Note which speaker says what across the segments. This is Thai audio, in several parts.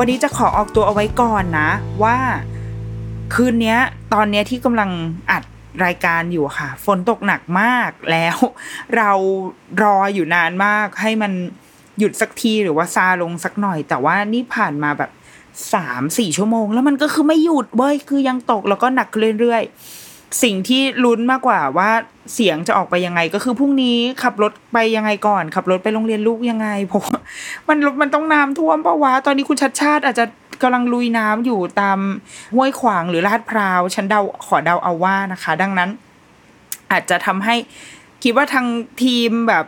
Speaker 1: วันนี้จะขอออกตัวเอาไว้ก่อนนะ ว่าคืนนี้ตอนนี้ที่กำลังอัดรายการอยู่ค่ะ ฝนตกหนักมากแล้ว เรารออยู่นานมากให้มันหยุดสักทีหรือว่าซาลงสักหน่อย แต่ว่านี่ผ่านมาแบบสามสี่ชั่วโมง แล้วมันก็คือไม่หยุดเว้ยคือยังตกแล้วก็หนักเรื่อยๆ สิ่งที่ลุ้นมากกว่าว่าเสียงจะออกไปยังไงก็คือพรุ่งนี้ขับรถไปยังไงก่อน ขับรถไปโรงเรียนลูกยังไงเพราะมันมันต้องน้ำท่วมปะวะตอนนี้คุณชัดชาติอาจจะกำลังลุยน้ำอยู่ตามห้วยขวางหรือลาดพร้าวฉันเดาขอเดาเอาว่านะคะ ดังนั้น อาจจะทำให้คิดว่าทางทีมแบบ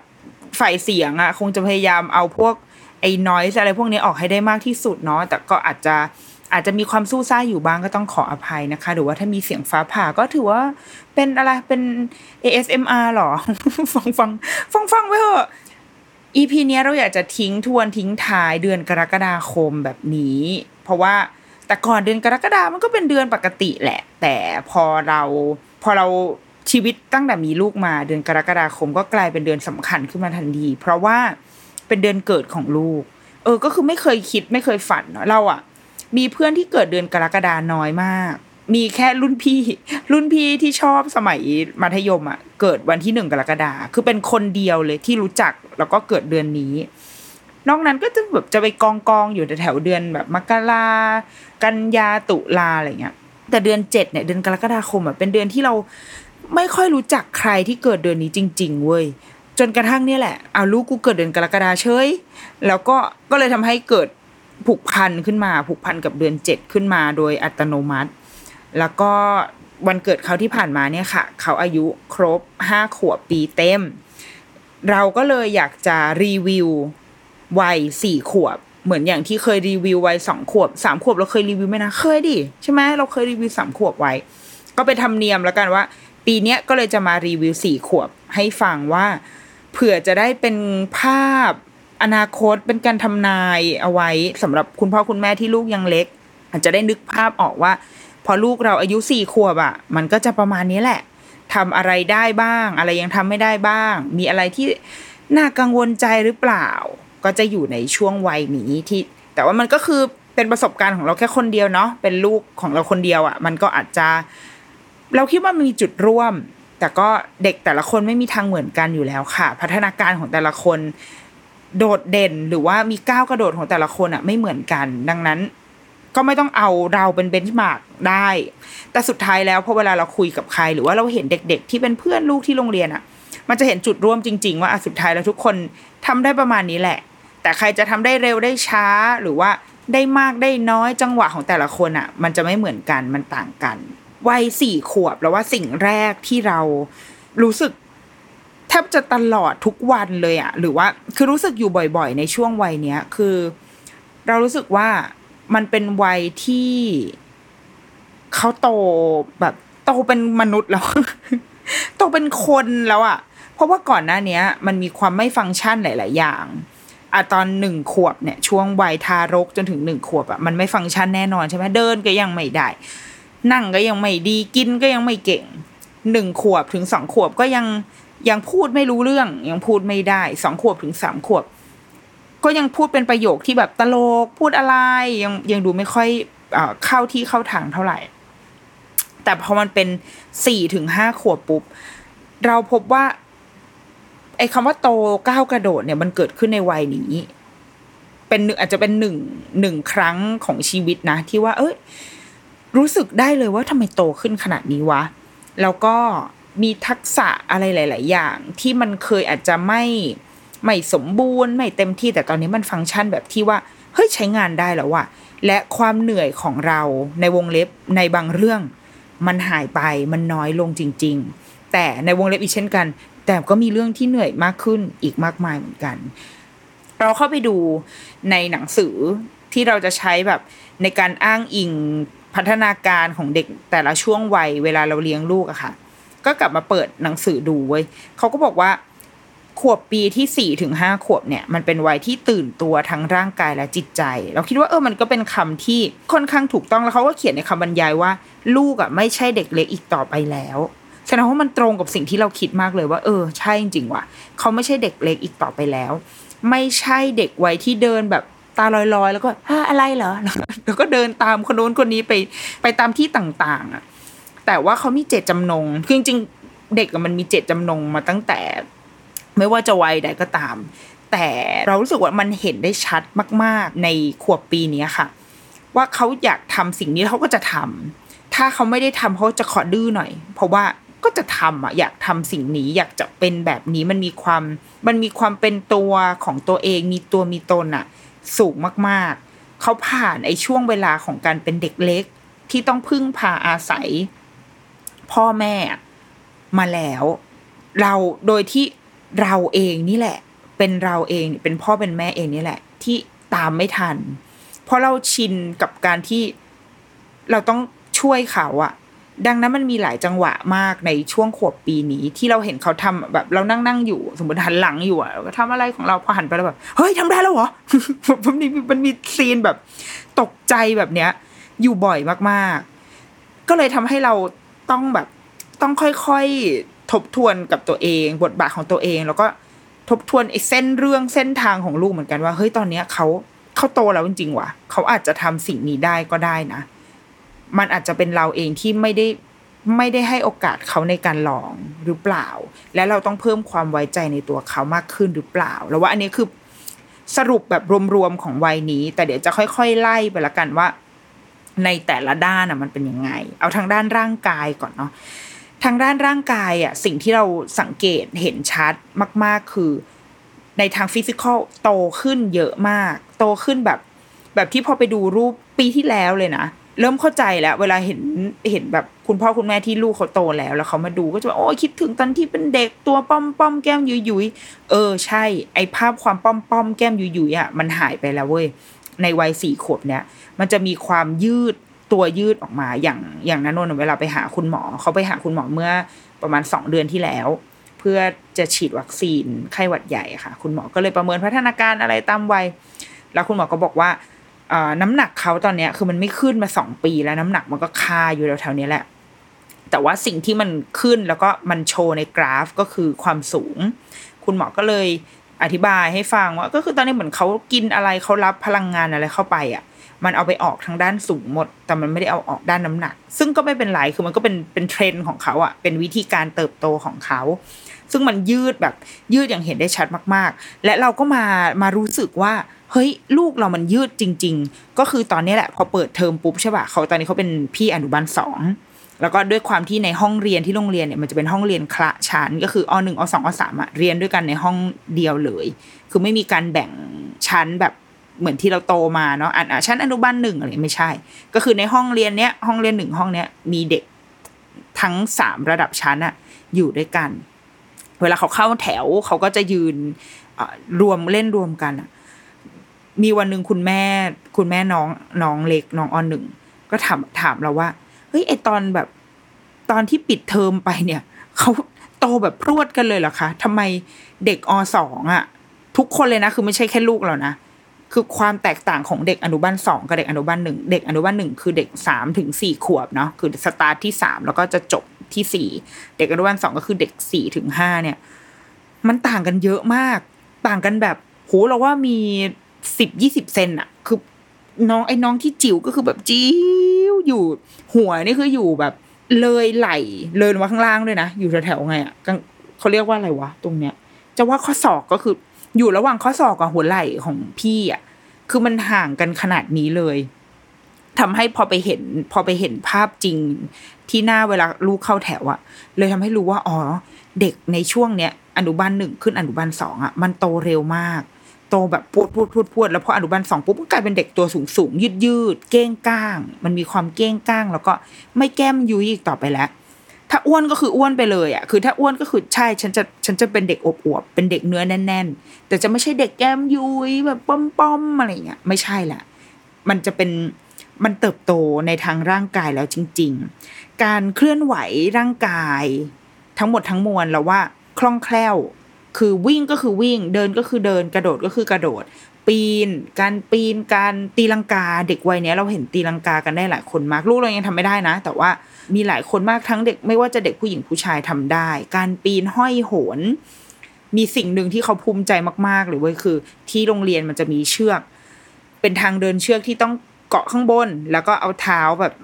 Speaker 1: ฝ่ายเสียงอะคงจะพยายามเอาพวกไอ้นอยส์อะไรพวกนี้ออกให้ได้มากที่สุดเนาะแต่ก็อาจจะ อาจจะมีความสู้ซ่าอยู่บ้างก็ต้องขออภัยนะคะ หรือว่าถ้ามีเสียงฟ้าผ่าก็ถือว่าเป็นอะไรเป็น ASMR หรอ ฟังฟังฟังฟังไว้เถอะ EP เนี้ยเราอยากจะทิ้งทวนทิ้งท้ายเดือนกรกฎาคมแบบนี้ เพราะว่าแต่ก่อนเดือนกรกฎามันก็เป็นเดือนปกติแหละ แต่พอเราพอเราชีวิตตั้งแต่มีลูกมาเดือนกรกฎาคมก็กลายเป็นเดือนสำคัญขึ้นมาทันทีเพราะว่าเป็นเดือนเกิดของลูก เออ ก็คือไม่เคยคิดไม่เคยฝันเนาะเราอะ มีเพื่อนที่เกิดเดือนกรกฎาน้อยมาก มีแค่รุ่นพี่ รุ่นพี่ที่ชอบสมัยมัธยมอะเกิดวันที่หนึ่งกรกฎาคือเป็นคนเดียวเลยที่รู้จักแล้วก็เกิดเดือนนี้ นอกนั้นก็จะแบบจะไปกองกองอยู่แถวเดือนแบบมกรากันยาตุลาอะไรเงี้ย แต่เดือนเจ็ดเนี่ยเดือนกรกฎาคมอะเป็นเดือนที่เราไม่ค่อยรู้จักใครที่เกิดเดือนนี้จริง ๆ เว้ยจนกระทั่งเนี่ยแหละ เอาลูกกูเกิดเดือนกรกฎาเฉย แล้วก็ ก็เลยทำให้เกิด ผูกพันขึ้นมา ผูกพันกับเดือนเจ็ดขึ้นมาโดยอัตโนมัติ แล้วก็วันเกิดเขาที่ผ่านมาเนี่ยค่ะ เขาอายุครบห้าขวบปีเต็ม เราก็เลยอยากจะรีวิววัยสี่ขวบเหมือนอย่างที่เคยรีวิววัยสองขวบสามขวบเราเคยรีวิวไหมนะเคยดิใช่ไหมเราเคยรีวิวสามขวบไว้ ก็เป็นธรรมเนียมแล้วกันว่า ปีเนี้ยก็เลยจะมารีวิวสี่ขวบให้ฟังว่า เผื่อจะได้เป็นภาพ อนาคตเป็นการทำนายเอาไว้สำหรับคุณพ่อคุณแม่ที่ลูกยังเล็ก อาจจะได้นึกภาพออกว่า พอลูกเราอายุสี่ขวบอะ่ะมันก็จะประมาณนี้แหละทำอะไรได้บ้าง อะไรยังทำไม่ได้บ้าง มีอะไรที่น่ากังวลใจหรือเปล่า ก็จะอยู่ในช่วงวัยนี้ที่ แต่ว่ามันก็คือเป็นประสบการณ์ของเราแค่คนเดียวเนาะเป็นลูกของเราคนเดียวอะ่ะ มันก็อาจจะ เราคิดว่ามีจุดร่วม แต่ก็เด็กแต่ละคนไม่มีทางเหมือนกันอยู่แล้วค่ะ พัฒนาการของแต่ละคน โดดเด่นหรือว่ามีก้าวกระโดดของแต่ละคนอะไม่เหมือนกัน ดังนั้น ก็ไม่ต้องเอาเราเป็นเบนช์มาร์กได้ แต่สุดท้ายแล้วพอเวลาเราคุยกับใคร หรือว่าเราเห็นเด็ก ๆ ที่เป็นเพื่อนลูกที่โรงเรียนอะมันจะเห็นจุดร่วมจริง ๆ ว่าสุดท้ายแล้วทุกคนทำได้ประมาณนี้แหละ แต่ใครจะทำได้เร็วได้ช้าหรือว่าได้มากได้น้อยจังหวะของแต่ละคนอะมันจะไม่เหมือนกันมันต่างกันวัยสี่ขวบแล้วว่าสิ่งแรกที่เรารู้สึก แทบจะตลอดทุกวันเลยอะหรือว่าคือรู้สึกอยู่บ่อย ๆ ในช่วงวัยเนี้ย คือ เรารู้สึกว่ามันเป็นวัยที่เขาโตแบบโตเป็นมนุษย์แล้วโตเป็นคนแล้วอะเพราะว่าก่อนหน้าเนี้ย มันมีความไม่ฟังก์ชันหลาย ๆ อย่างอะตอนหนึ่งขวบเนี่ย ช่วงวัยทารกจนถึงหนึ่งขวบอะมันไม่ฟังก์ชันแน่นอนใช่ไหมเดินก็ยังไม่ได้ นั่งก็ยังไม่ดีกินก็ยังไม่เก่งหนึ่งขวบถึงสองขวบก็ยัง ยังพูดไม่รู้เรื่อง ยังพูดไม่ได้สองขวบถึงสามขวบ ก็ยังพูดเป็นประโยคที่แบบตลกพูดอะไรยังยังดูไม่ค่อยเข้าที่เข้าทางเท่าไหร่ แต่พอมันเป็นสี่ถึงห้าขวบปุ๊บ เราพบว่า ไอ้คำว่าโตก้าวกระโดดเนี่ยมันเกิดขึ้นในวัยนี้ เป็นหนึ่งอาจจะเป็นหนึ่งหนึ่งครั้งของชีวิตนะ ที่ว่า เอ้ยรู้สึกได้เลยว่าทำไมโตขึ้นขนาดนี้วะ แล้วก็ มีทักษะอะไรหลาย ๆ อย่าง ที่มันเคยอาจจะไม่ไม่สมบูรณ์ ไม่เต็มที่แต่ตอนนี้มันฟังก์ชันแบบที่ว่าเฮ้ยใช้งานได้แล้วว่ะและความเหนื่อยของเราในวงเล็บในบางเรื่อง มันหายไปมันน้อยลงจริง ๆ แต่ในวงเล็บอีกเช่นกัน แต่ก็มีเรื่องที่เหนื่อยมากขึ้นอีกมากมายเหมือนกัน เราเข้าไปดูในหนังสือที่เราจะใช้แบบในการอ้างอิงพัฒนาการของเด็กแต่ละช่วงวัยเวลาเราเลี้ยงลูกอะค่ะ ก็กลับมาเปิดหนังสือดูเว้ยเขาก็บอกว่าขวบปีที่สี่ถึงห้าขวบเนี่ย มันเป็นวัยที่ตื่นตัวทั้งร่างกายและจิตใจ เราคิดว่าเออมันก็เป็นคำที่ค่อนข้างถูกต้องแล้วเขาก็เขียนในคำบรรยายว่า ลูกอะไม่ใช่เด็กเล็กอีกต่อไปแล้วแสดงว่ามันตรงกับสิ่งที่เราคิดมากเลยว่า เออใช่จริงว่ะเขาไม่ใช่เด็กเล็กอีกต่อไปแล้ว ไม่ใช่เด็กวัยที่เดินแบบตาลอยๆ แล้วก็อะไรเหรอแล้วก็เดินตามคนโน้นคนนี้ไปไปตามที่ต่างๆอะ แต่ว่าเขามีเจตจำนงคือจริงๆเด็กมันมีเจตจำนงมาตั้งแต่ ไม่ว่าจะวัยใดก็ตาม แต่เรารู้สึกว่ามันเห็นได้ชัดมาก ๆ ในขวบปีนี้ค่ะ ว่าเขาอยากทำสิ่งนี้เขาก็จะทำถ้าเขาไม่ได้ทำเขาจะขอดื้อหน่อย เพราะว่าก็จะทำอะอยากทำสิ่งนี้อยากจะเป็นแบบนี้มันมีความมันมีความเป็นตัวของตัวเอง มีตัวมีตนอะ สูงมากๆ เขาผ่านไอ้ช่วงเวลาของการเป็นเด็กเล็ก ที่ต้องพึ่งพาอาศัย พ่อแม่มาแล้ว เราโดยที่เราเองนี่แหละ เป็นเราเองเป็นพ่อเป็นแม่เองนี่แหละ ที่ตามไม่ทัน เพราะเราชินกับการที่เราต้องช่วยเขาอะดังนั้นมันมีหลายจังหวะมากในช่วงขวบปีนี้ ที่เราเห็นเขาทำแบบเรานั่งนั่งอยู่ สมมติหันหลังอยู่อะก็ทำอะไรของเราพอหันไปแล้วแบบเฮ้ยทำได้แล้วเหรอมันมีมันมีซีนแบบ ตกใจแบบเนี้ย อยู่บ่อยมากๆ ก็เลยทำให้เรา ต้องแบบต้องค่อยๆทบทวนกับตัวเอง บทบาทของตัวเอง แล้วก็ทบทวนไอ้เส้นเรื่องเส้นทางของลูกเหมือนกันว่า เฮ้ยตอนเนี้ยเขาเขาโตแล้วจริงๆว่ะเขาอาจจะทำสิ่งนี้ได้ก็ได้นะ มันอาจจะเป็นเราเองที่ไม่ได้ไม่ได้ให้โอกาสเขาในการลองหรือเปล่า และเราต้องเพิ่มความไว้ใจในตัวเขามากขึ้นหรือเปล่า แล้วว่าอันนี้คือสรุปแบบรวมๆของวัยนี้ แต่เดี๋ยวจะค่อย ๆ ไล่ไปละกันว่า ในแต่ละด้านอะมันเป็นยังไง เอาทางด้านร่างกายก่อนเนาะทางด้านร่างกายอะสิ่งที่เราสังเกตเห็นชัดมาก ๆ คือในทางฟิสิกอลโตขึ้นเยอะมาก โตขึ้นแบบ แบบที่พอไปดูรูปปีที่แล้วเลยนะเริ่มเข้าใจแล้ว เวลาเห็นเห็นแบบคุณพ่อคุณแม่ที่ลูกเขาโตแล้ว แล้วเขามาดูก็จะโอ้คิดถึงตอนที่เป็นเด็กตัวป้อมป้อมแก้มยุยยุยเออใช่ ไอภาพความป้อมป้อมแก้มยุยยุยอะมันหายไปแล้วเว้ยในวัยสี่ขวบเนี่ย มันจะมีความยืดตัวยืดออกมาอย่างอย่างนั้นนนเวลาไปหาคุณหมอ เขาไปหาคุณหมอเมื่อประมาณสองเดือนที่แล้ว เพื่อจะฉีดวัคซีนไข้หวัดใหญ่ค่ะ คุณหมอก็เลยประเมินพัฒนาการอะไรตามวัยแล้วคุณหมอก็บอกว่าน้ำหนักเขาตอนเนี้ยคือมันไม่ขึ้นมาสองปีแล้วน้ำหนักมันก็คาอยู่แถวๆนี้แหละ แต่ว่าสิ่งที่มันขึ้นแล้วก็มันโชว์ในกราฟก็คือความสูง คุณหมอก็เลยอธิบายให้ฟังว่า ก็คือตอนนี้เหมือนเขากินอะไรเขารับพลังงานอะไรเข้าไปอะ มันเอาไปออกทางด้านสูงหมด แต่มันไม่ได้เอาออกด้านน้ำหนัก ซึ่งก็ไม่เป็นไรคือมันก็เป็นเป็นเทรนด์ของเขาอะเป็นวิธีการเติบโตของเขา ซึ่งมันยืดแบบยืดอย่างเห็นได้ชัดมากๆ และเราก็มามารู้สึกว่าเฮ้ยลูกเรามันยืดจริง ๆ ก็คือตอนนี้แหละ พอเปิดเทอมปุ๊บใช่ป่ะเขาตอนนี้เขาเป็นพี่อนุบาลสองแล้วก็ด้วยความที่ในห้องเรียนที่โรงเรียนเนี่ยมันจะเป็นห้องเรียนคละชั้นก็คืออหนึ่งอสองอสามอะเรียนด้วยกันในห้องเดียวเลย คือไม่มีการแบ่งชั้นแบบ เหมือนที่เราโตมาเนาะอะชั้นอนุบาลหนึ่งอะไรไม่ใช่ ก็คือในห้องเรียนเนี้ยห้องเรียนหนึ่งห้องเนี้ยมีเด็กทั้งสามระดับชั้นอะอยู่ด้วยกัน เวลาเขาเข้าแถวเขาก็จะยืนรวมเล่นรวมกันอะมีวันหนึ่งคุณแม่ คุณแม่น้องน้องเล็กน้องออนหนึ่งก็ถามถามเราว่าเฮ้ยไอตอนแบบตอนที่ปิดเทอมไปเนี่ยเขาโตแบบพรวดกันเลยเหรอคะทำไมเด็กอสองอะทุกคนเลยนะ คือไม่ใช่แค่ลูกเรานะ คือความแตกต่างของเด็กอนุบาลสองกับเด็กอนุบาลหนึ่งเด็กอนุบาลหนึ่งคือเด็กสามถึงสี่ขวบเนาะคือสตาร์ทที่สามแล้วก็จะจบที่สี่เด็กอนุบาลสองก็คือเด็กสี่ถึงห้าเนี่ย มันต่างกันเยอะมาก ต่างกันแบบโหเราว่ามีสิบยี่สิบเซนอะคือน้องไอ้น้องที่จิ๋วก็คือแบบจิ๋วอยู่หัวนี่คืออยู่แบบเลยไหลเลยมาข้างล่างด้วยนะ อยู่แถวๆไงอะเขาเรียกว่าอะไรวะ ตรงเนี้ย จะว่าข้อศอกก็คือ อยู่ระหว่างข้อศอกกับหัวไหล่ของพี่อะคือมันห่างกันขนาดนี้เลยทำให้พอไปเห็น พอไปเห็นภาพจริงที่หน้าเวลาลูกเข้าแถวอะเลยทำให้รู้ว่าอ๋อเด็กในช่วงเนี้ยอนุบาลหนึ่งขึ้นอนุบาลสองอะมันโตเร็วมาก โตแบบพูดพูดพูดพูดแล้วพออนุบาลสองปุ๊บก็กลายเป็นเด็กตัวสูงสูงยืดยืดเก้งก้าง มันมีความเก้งก้าง แล้วก็ไม่แก้มยุยอีกต่อไปแล้ว ถ้าอ้วนก็คืออ้วนไปเลยอะคือถ้าอ้วนก็คือใช่ฉันจะฉันจะเป็นเด็กอวบๆเป็นเด็กเนื้อแน่น ๆ แต่จะไม่ใช่เด็กแก้มยุยแบบป้อมๆอะไรเงี้ยไม่ใช่แหละมันจะเป็นมันเติบโตในทางร่างกายแล้วจริง ๆ การเคลื่อนไหวร่างกาย ทั้งหมดทั้งมวลเราว่าคล่องแคล่ว คือวิ่งก็คือวิ่ง เดินก็คือเดิน กระโดดก็คือกระโดด ปีน การปีน การตีลังกา เด็กวัยนี้เราเห็นตีลังกากันได้หลายคนมาก ลูกเรายังทำไม่ได้นะ แต่ว่า มีหลายคนมากทั้งเด็กไม่ว่าจะเด็กผู้หญิงผู้ชายทำได้ การปีนห้อยโหน มีสิ่งหนึ่งที่เขาภูมิใจมากๆเลยเว้ยคือ ที่โรงเรียนมันจะมีเชือก เป็นทางเดินเชือกที่ต้องเกาะข้างบน แล้วก็เอาเท้าแบบ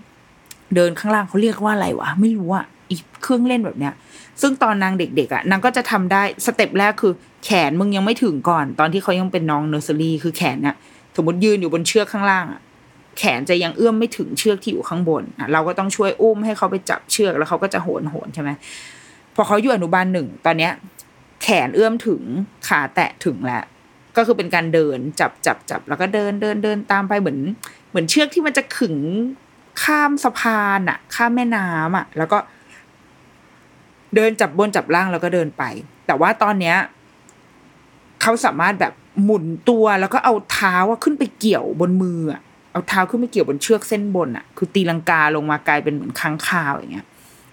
Speaker 1: เดินข้างล่างเขาเรียกว่าอะไรวะไม่รู้อะอีกเครื่องเล่นแบบเนี้ย ซึ่งตอนนางเด็กๆอะนางก็จะทำได้ step แรกคือ แขนมึงยังไม่ถึงก่อน ตอนที่เขายังเป็นน้องเนอร์เซอรี่คือแขนเนี่ยสมมติยืนอยู่บนเชือกข้างล่างอะ แขนจะยังเอื้อมไม่ถึงเชือกที่อยู่ข้างบนอะเราก็ต้องช่วยอุ้มให้เขาไปจับเชือกแล้วเขาก็จะโหนโหนใช่ไหมพอเขาอยู่อนุบาลหนึ่งตอนเนี้ย แขนเอื้อมถึงขาแตะถึงแล้วก็คือเป็นการเดินจับจับจับแล้วก็เดินเดินเดินตามไปเหมือน เหมือนเชือกที่มันจะขึงข้ามสะพานอะข้ามแม่น้ำอะแล้วก็ เดินจับบนจับล่างแล้วก็เดินไป แต่ว่าตอนเนี้ยเขาสามารถแบบหมุนตัวแล้วก็เอาเท้าขึ้นไปเกี่ยวบนมืออะ เอาเท้าขึ้นไปเกี่ยวบนเชือกเส้นบนอะคือตีลังกาลงมากลายเป็นเหมือนค้างคาวอย่างเงี้ย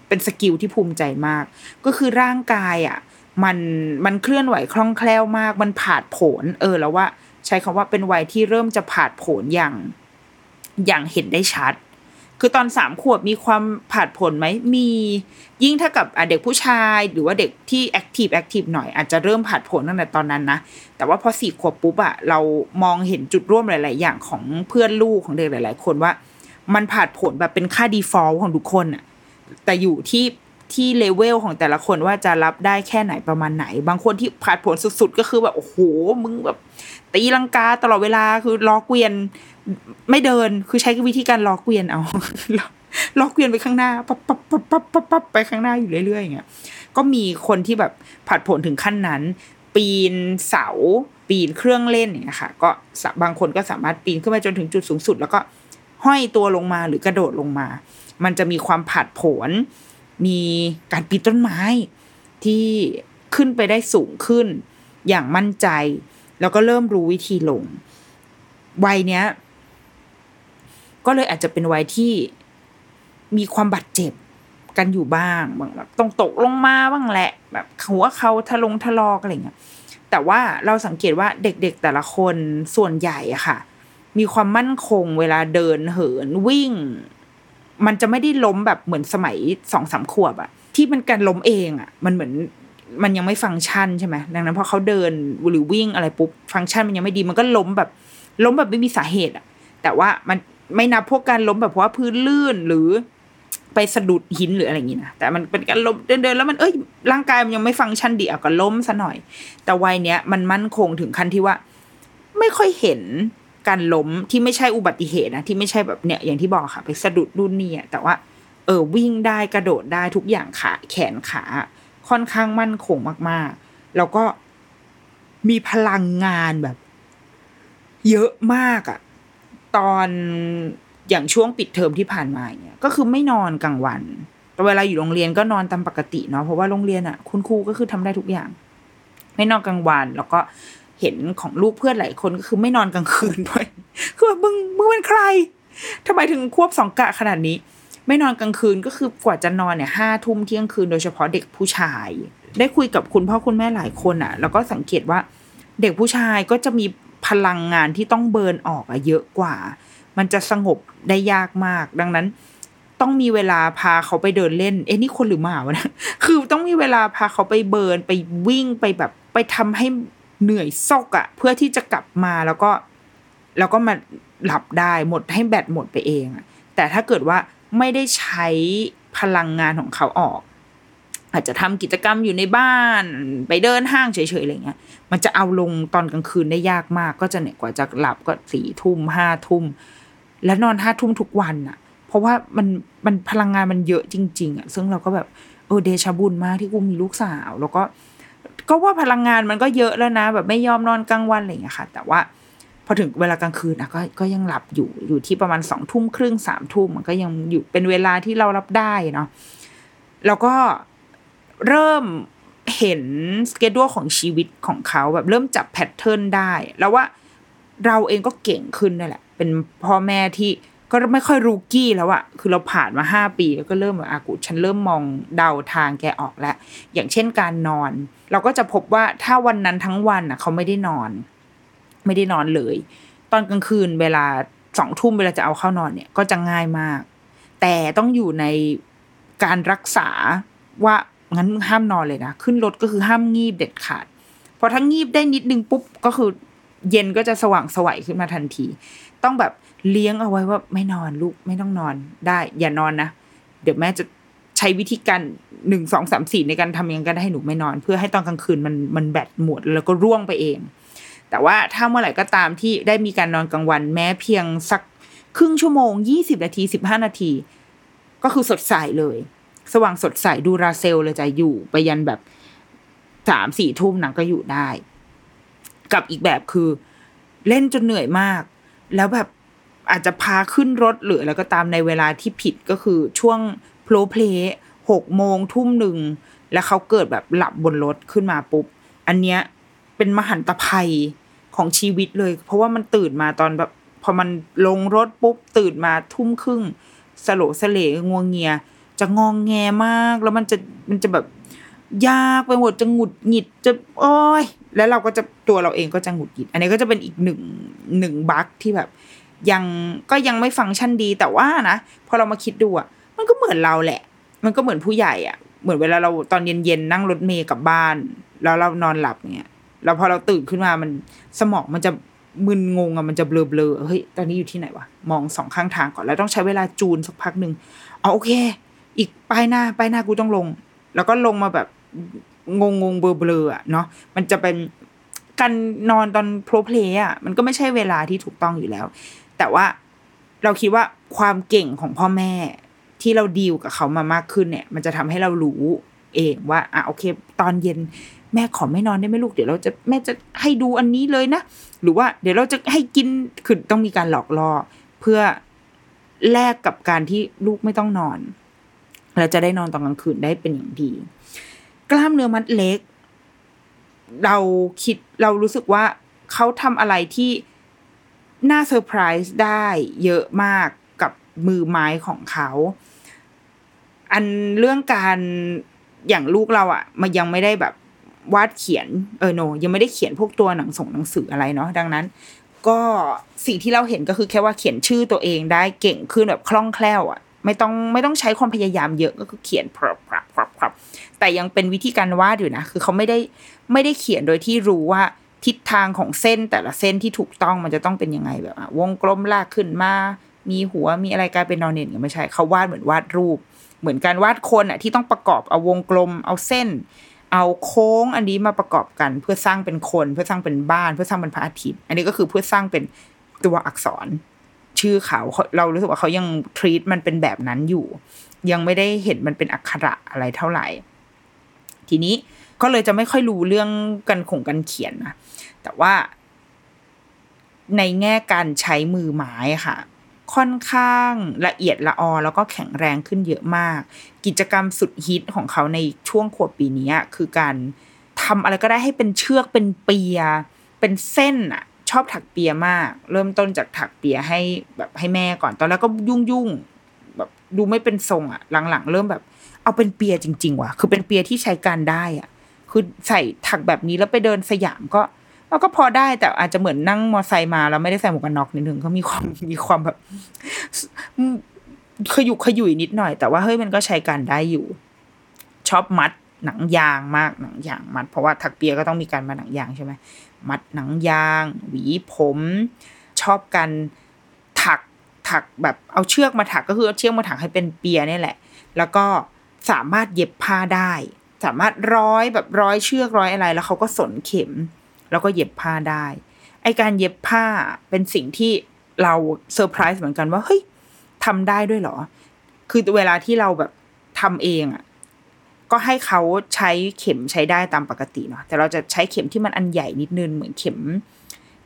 Speaker 1: เป็น skill ที่ภูมิใจมาก ก็คือร่างกายอะมันมันเคลื่อนไหวคล่องแคล่วมาก มันผาดโผนเออแล้วว่า ใช้คำว่าเป็นวัยที่เริ่มจะผาดโผนอย่าง อย่างเห็นได้ชัด คือตอนสามขวบมีความผาดโผนไหมมียิ่งถ้ากับเด็กผู้ชายหรือว่าเด็กที่ active active หน่อยอาจจะเริ่มผาดโผนตั้งแต่ตอนนั้นนะ แต่ว่าพอสี่ขวบปุ๊บอะเรามองเห็นจุดร่วมหลาย ๆ อย่างของเพื่อนลูกของเด็กหลาย ๆ คนว่า มันผาดโผนแบบเป็นค่า default ของทุกคนอะแต่อยู่ที่ ที่เลเวลของแต่ละคนว่าจะรับได้แค่ไหนประมาณไหน บางคนที่ผาดโผนสุดๆ ก็คือแบบโอ้โหมึงแบบตีลังกาตลอดเวลาคือล้อเกวียน ไม่เดินคือใช้วิธีการล้อเกวียนเอาล้อเกวียนไปข้างหน้าปั๊บปั๊บปั๊บปั๊บปั๊บปั๊บไปข้างหน้าอยู่เรื่อยๆอย่างเงี้ยก็มีคนที่แบบผาดโผนถึงขั้นนั้น ปีนเสา ปีนเครื่องเล่นอย่างเงี้ยค่ะก็บางคนก็สามารถปีนขึ้นไปจนถึงจุดสูงสุด แล้วก็ห้อยตัวลงมาหรือกระโดดลงมา มันจะมีความผัดผล มีการปีนต้นไม้ที่ขึ้นไปได้สูงขึ้น อย่างมั่นใจ แล้วก็เริ่มรู้วิธีลง วัยเนี้ย ก็เลยอาจจะเป็นวัยที่มีความบาดเจ็บกันอยู่บ้างบางแบบต้องตกลงมาบ้างแหละ แบบหัวเขาทะลงทะลอกอะไรเงี้ยแต่ว่าเราสังเกตว่าเด็กๆแต่ละคนส่วนใหญ่อะค่ะ มีความมั่นคงเวลาเดินเหินวิ่ง มันจะไม่ได้ล้มแบบเหมือนสมัยสองสามขวบอะที่มันการล้มเองอะมันเหมือนมันยังไม่ฟังก์ชันใช่ไหมดังนั้นพอเขาเดินหรือวิ่งอะไรปุ๊บฟังก์ชันมันยังไม่ดีมันก็ล้มแบบล้มแบบไม่มีสาเหตุอะแต่ว่ามันไม่นับพวกการล้มแบบเพราะว่าพื้นลื่นหรือไปสะดุดหินหรืออะไรอย่างงี้นะแต่มันเป็นการล้มเดินๆแล้วมันเอ้ยร่างกายมันยังไม่ฟังก์ชันดีอะก็ล้มซะหน่อย แต่วัยเนี้ยมันมั่นคงถึงขั้นที่ว่า ไม่ค่อยเห็น การล้มที่ไม่ใช่อุบัติเหตุนะที่ไม่ใช่แบบเนี่ยอย่างที่บอกค่ะ ไปสะดุดรุ่นนี่แต่ว่า เออวิ่งได้กระโดดได้ทุกอย่างขาแขนขา ค่อนข้างมั่นคงมาก ๆ แล้วก็มีพลังงานแบบ เยอะมากอะตอนอย่างช่วงปิดเทอมที่ผ่านมาเนี่ยก็คือไม่นอนกลางวันแต่เวลาอยู่โรงเรียนก็นอนตามปกติเนาะเพราะว่าโรงเรียนอะคุณครูก็คือทำได้ทุกอย่าง ไม่นอนกลางวันแล้วก็ เห็นของลูกเพื่อนหลายคนก็คือไม่นอนกลางคืนด้วย คือแบบมึงมึงเป็นใครทำไมถึงควบสองกะขนาดนี้ ไม่นอนกลางคืนก็คือกว่าจะนอนเนี่ยห้าทุ่มเที่ยงคืนโดยเฉพาะเด็กผู้ชาย ได้คุยกับคุณพ่อคุณแม่หลายคนอะ แล้วก็สังเกตว่าเด็กผู้ชายก็จะมีพลังงานที่ต้องเบิร์นออกอะเยอะกว่า มันจะสงบได้ยากมาก ดังนั้นต้องมีเวลาพาเขาไปเดินเล่น เอ๊ะนี่คนหรือหมาวะนะ คือต้องมีเวลาพาเขาไปเบิร์นไปวิ่งไปแบบ ไปทำให้ เหนื่อยซอกอะเพื่อที่จะกลับมาแล้วก็ แล้วก็มาหลับได้หมดให้แบตหมดไปเองอะแต่ถ้าเกิดว่าไม่ได้ใช้พลังงานของเขาออก อาจจะทำกิจกรรมอยู่ในบ้าน ไปเดินห้างเฉยๆอะไรเงี้ย มันจะเอาลงตอนกลางคืนได้ยากมาก ก็จะเนี่ยกว่าจะหลับก็สี่ทุ่มห้าทุ่ม และนอนห้าทุ่มทุกวันอะเพราะว่ามันมันพลังงานมันเยอะจริง ๆอะซึ่งเราก็แบบเออเดชบุญมากที่กูมีลูกสาว แล้วก็ ก็ว่าพลังงานมันก็เยอะแล้วนะ แบบไม่ยอมนอนกลางวันอะไรอย่างเงี้ยค่ะ แต่ว่าพอถึงเวลากลางคืนอะก็ก็ยังหลับอยู่อยู่ที่ประมาณสองทุ่มครึ่งสามทุ่มมันก็ยังอยู่เป็นเวลาที่เรารับได้เนาะแล้วก็เริ่มเห็นสเกดูของชีวิตของเขาแบบเริ่มจับแพทเทิร์นได้ แล้วว่าเราเองก็เก่งขึ้นนั่นแหละ เป็นพ่อแม่ที่ ก็ไม่ค่อยรูกี้แล้วอะคือเราผ่านมาห้าปีแล้วก็เริ่มแบบอากูฉันเริ่มมองเดาทางแกออกแล้ว อย่างเช่นการนอน เราก็จะพบว่าถ้าวันนั้นทั้งวันอะเขาไม่ได้นอน ไม่ได้นอนเลย ตอนกลางคืนเวลาสองทุ่มเวลาจะเอาเข้านอนเนี่ย ก็จะง่ายมาก แต่ต้องอยู่ในการรักษาว่างั้นห้ามนอนเลยนะ ขึ้นรถก็คือห้ามงีบเด็ดขาดพอทั้งงีบได้นิดนึงปุ๊บก็คือเย็นก็จะสว่างสวัยขึ้นมาทันที ต้องแบบ เลี้ยงเอาไว้ว่าไม่นอนลูกไม่ต้องนอนได้ อย่านอนนะ เดี๋ยวแม่จะใช้วิธีการหนึ่งสองสามสี่ในการทำยังไงก็ได้ให้หนูไม่นอน เพื่อให้ตอนกลางคืนมันมันแบตหมดแล้วก็ร่วงไปเอง แต่ว่าถ้าเมื่อไหร่ก็ตามที่ได้มีการนอนกลางวัน แม้เพียงสักครึ่งชั่วโมงยี่สิบนาทีสิบห้านาที ก็คือสดใสเลย สว่างสดใสดูราเซลเลยจะอยู่ไปยันแบบสามสี่ทุ่มหนังก็อยู่ได้ กับอีกแบบคือ เล่นจนเหนื่อยมาก แล้วแบบ อาจจะพาขึ้นรถหรืออะไรก็ตามในเวลาที่ผิดก็คือช่วงโพลเพลหกโมงทุ่มหนึ่ง แล้วเขาเกิดแบบหลับบนรถขึ้นมาปุ๊บ อันเนี้ยเป็นมหันตภัยของชีวิตเลย เพราะว่ามันตื่นมาตอนแบบพอมันลงรถปุ๊บ ตื่นมาทุ่มครึ่งสโลสเลงวงเงีย จะงองแงมาก แล้วมันจะมันจะแบบยากไปหมดจะหงุดหงิดจะโอ้ยแล้วเราก็จะตัวเราเองก็จะหงุดหงิด อันนี้ก็จะเป็นอีกหนึ่งหนึ่งบั๊กที่แบบ ยังก็ยังไม่ฟังก์ชันดีแต่ว่านะพอเรามาคิดดูอะมันก็เหมือนเราแหละ มันก็เหมือนผู้ใหญ่อะ เหมือนเวลาเราตอนเย็นๆนั่งรถเมย์กลับบ้าน แล้วเรานอนหลับเนี่ยแล้วพอเราตื่นขึ้นมามันสมองมันจะมึนงงอะมันจะเบลอๆเฮ้ยตอนนี้อยู่ที่ไหนวะมองสองข้างทางก่อนแล้วต้องใช้เวลาจูนสักพักหนึ่งอ๋อโอเค อีกป้ายหน้าป้ายหน้ากูต้องลง แล้วก็ลงมาแบบงงงๆเบลอๆอะเนาะมันจะเป็นการนอนตอนโปรเพลย์อะมันก็ไม่ใช่เวลาที่ถูกต้องอยู่แล้ว แต่ว่าเราคิดว่าความเก่งของพ่อแม่ที่เราดีลกับเขามามากขึ้นเนี่ย มันจะทำให้เรารู้เองว่าอะโอเค ตอนเย็นแม่ขอไม่นอนได้ไหมลูกเดี๋ยวเราจะแม่จะให้ดูอันนี้เลยนะ หรือว่าเดี๋ยวเราจะให้กินคือต้องมีการหลอกล่อเพื่อแลกกับการที่ลูกไม่ต้องนอนเราจะได้นอนตอนกลางคืนได้เป็นอย่างดี กล้ามเนื้อมัดเล็ก เราคิดเรารู้สึกว่าเขาทำอะไรที่ น่าเซอร์ไพรส์ได้เยอะมากกับมือไม้ของเขา อันเรื่องการอย่างลูกเราอะ่ะ มันยังไม่ได้แบบวาดเขียนเออโน ยังไม่ได้เขียนพวกตัวหนังส่งหนังสืออะไรเนาะดังนั้น ก็สิ่งที่เราเห็นก็คือแค่ว่าเขียนชื่อตัวเองได้เก่งขึ้นแบบคล่องแคล่วอะ่ะไม่ต้องไม่ต้องใช้ความพยายามเยอะก็คือเขียนพรับพรับพรับพรับแต่ยังเป็นวิธีการวาดอยู่นะ คือเขาไม่ได้ไม่ได้เขียนโดยที่รู้ว่า ทิศทางของเส้นแต่ละเส้นที่ถูกต้องมันจะต้องเป็นยังไงแบบวงกลมลากขึ้นมา มีหัวมีอะไรกลายเป็นนอนเน็ตไม่ใช่เขาวาดเหมือนวาดรูป เหมือนการวาดคนอะที่ต้องประกอบเอาวงกลมเอาเส้น เอาโค้งอันนี้มาประกอบกัน เพื่อสร้างเป็นคนเพื่อสร้างเป็นบ้าน เพื่อสร้างเป็นพระอาทิตย์ อันนี้ก็คือเพื่อสร้างเป็นตัวอักษร ชื่อเขาเรารู้สึกว่าเขายังทรีตมันเป็นแบบนั้นอยู่ ยังไม่ได้เห็นมันเป็นอักขระอะไรเท่าไหร่ ทีนี้ก็เลยจะไม่ค่อยรู้เรื่องกันขงกันเขียนนะ แต่ว่า ในแง่การใช้มือไม้ค่ะ ค่อนข้างละเอียดละออ แล้วก็แข็งแรงขึ้นเยอะมาก กิจกรรมสุดฮิตของเขาในช่วงขวบปีนี้คือการทำอะไรก็ได้ให้เป็นเชือกเป็นเปีย เป็นเส้นอะชอบถักเปียมาก เริ่มต้นจากถักเปียให้แบบให้แม่ก่อนตอนแรกก็ยุ่งยุ่งแบบดูไม่เป็นทรงอะหลังๆ เริ่มแบบ เอาเป็นเปียจริง ๆ ว่ะ คือเป็นเปียที่ใช้การได้อะคือใส่ถักแบบนี้แล้วไปเดินสยามก็ เราก็พอได้แต่อาจจะเหมือนนั่งมอไซค์มาแล้วไม่ได้ใส่หมวกกันน็อกนิดนึงก็มีความมีความแบบขยุกขยุยนิดหน่อย แต่ว่าเฮ้ยมันก็ใช้การได้อยู่ ชอบมัดหนังยางมากหนังยางมัด เพราะว่าถักเปียก็ต้องมีการมาหนังยางใช่ไหมมัดหนังยาง หวีผม ชอบการถักถักแบบเอาเชือกมาถักก็คือเอาเชือกมาถักให้เป็นเปียนี่แหละ แล้วก็สามารถเย็บผ้าได้ สามารถร้อยแบบร้อยเชือกร้อยอะไร แล้วเขาก็สนเข็ม แล้วก็เย็บผ้าได้ไอการเย็บผ้าเป็นสิ่งที่เราเซอร์ไพรส์เหมือนกันว่าเฮ้ยทำได้ด้วยเหรอ คือเวลาที่เราแบบทำเองอะก็ให้เขาใช้เข็มใช้ได้ตามปกติเนาะแต่เราจะใช้เข็มที่มันอันใหญ่นิดนึงเหมือนเข็ม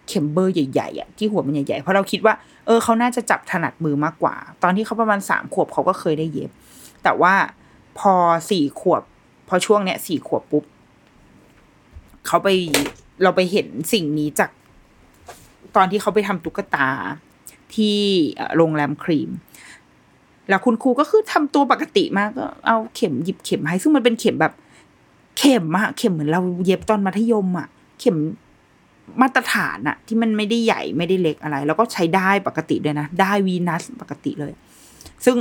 Speaker 1: เข็มเบอร์ใหญ่ๆอะที่หัวมันใหญ่ๆเพราะเราคิดว่าเออเขาน่าจะจับถนัดมือมากกว่า ตอนที่เขาประมาณสามขวบเขาก็เคยได้เย็บ แต่ว่าพอสี่ขวบ พอช่วงเนี้ยสี่ขวบปุ๊บเขาไป เราไปเห็นสิ่งนี้จากตอนที่เขาไปทำตุ๊กตาที่โรงแรมครีม แล้วคุณครูก็คือทำตัวปกติมากก็เอาเข็มหยิบเข็มให้ ซึ่งมันเป็นเข็มแบบ เข็มอะเข็มเหมือนเราเย็บตอนมัธยมอะเข็มมาตรฐานอะที่มันไม่ได้ใหญ่ไม่ได้เล็กอะไร แล้วก็ใช้ได้ปกติด้วยนะ ได้วีนัสปกติเลย ซึ่ง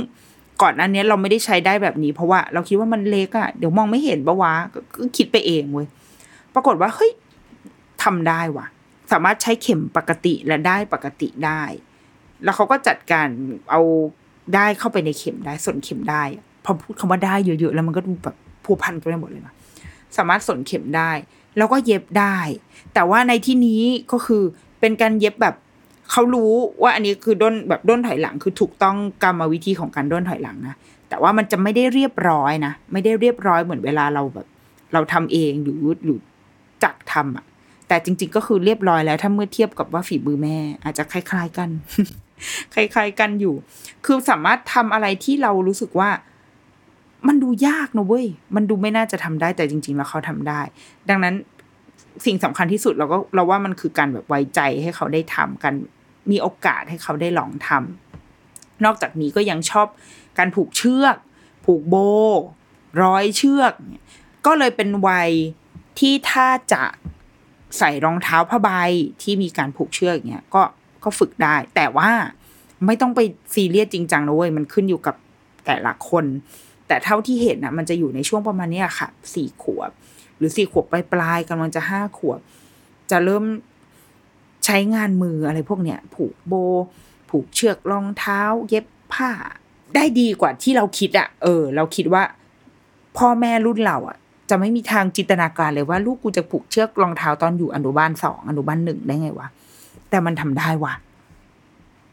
Speaker 1: ก่อนหนั้นเนี้ยเราไม่ได้ใช้ได้แบบนี้ เพราะว่าเราคิดว่ามันเล็กอะเดี๋ยวมองไม่เห็นปะวะก็คิดไปเองเว้ยปรากฏว่าเฮ้ย ทำได้ว่ะ สามารถใช้เข็มปกติและได้ปกติได้ แล้วเขาก็จัดการเอาได้เข้าไปในเข็มได้ส่วนเข็มได้พอพูดคำว่าได้เยอะๆแล้วมันก็ดูแบบพัวพันกันไปหมดเลยนะสามารถสนเข็มได้ แล้วก็เย็บได้ แต่ว่าในที่นี้ก็คือเป็นการเย็บแบบเขารู้ว่าอันนี้คือด้นแบบด้นถอยหลังคือถูกต้องกรรมวิธีของการด้นถอยหลังนะแต่ว่ามันจะไม่ได้เรียบร้อยนะไม่ได้เรียบร้อยเหมือนเวลาเราแบบ เราทำเองหรือหรือจักทำอะ แต่จริง ๆ ก็คือเรียบร้อยแล้วถ้าเมื่อเทียบกับว่าฝีมือแม่ อาจจะคล้าย ๆ กัน คล้าย ๆ กันอยู่ คือสามารถทำอะไรที่เรารู้สึกว่า มันดูยากนะเว้ยมันดูไม่น่าจะทำได้แต่จริง ๆ แล้วเขาทำได้ ดังนั้นสิ่งสำคัญที่สุดเราก็เราว่ามันคือการแบบไว้ใจให้เขาได้ทำกันมีโอกาสให้เขาได้ลองทำนอกจากนี้ก็ยังชอบการผูกเชือก ผูกโบ ร้อยเชือกเนี่ยก็เลยเป็นวัยที่ถ้าจะ ใส่รองเท้าผ้าใบที่มีการผูกเชือกอย่างเงี้ยก็ก็ฝึกได้ แต่ว่าไม่ต้องไปซีเรียสจริงจังนะเว้ยมันขึ้นอยู่กับแต่ละคน แต่เท่าที่เห็นนะมันจะอยู่ในช่วงประมาณเนี้ยค่ะสี่ขวบ หรือสี่ขวบปลายกำลังจะห้าขวบ จะเริ่มใช้งานมืออะไรพวกเนี้ยผูกโบ ผูกเชือกรองเท้า เย็บผ้า ได้ดีกว่าที่เราคิดอะเออ เราคิดว่า พ่อแม่รุ่นเราอะ จะไม่มีทางจินตนาการเลยว่าลูกกูจะผูกเชือกรองเท้าตอนอยู่อนุบาลสองอนุบาลหนึ่งได้ไงวะแต่มันทำได้วะ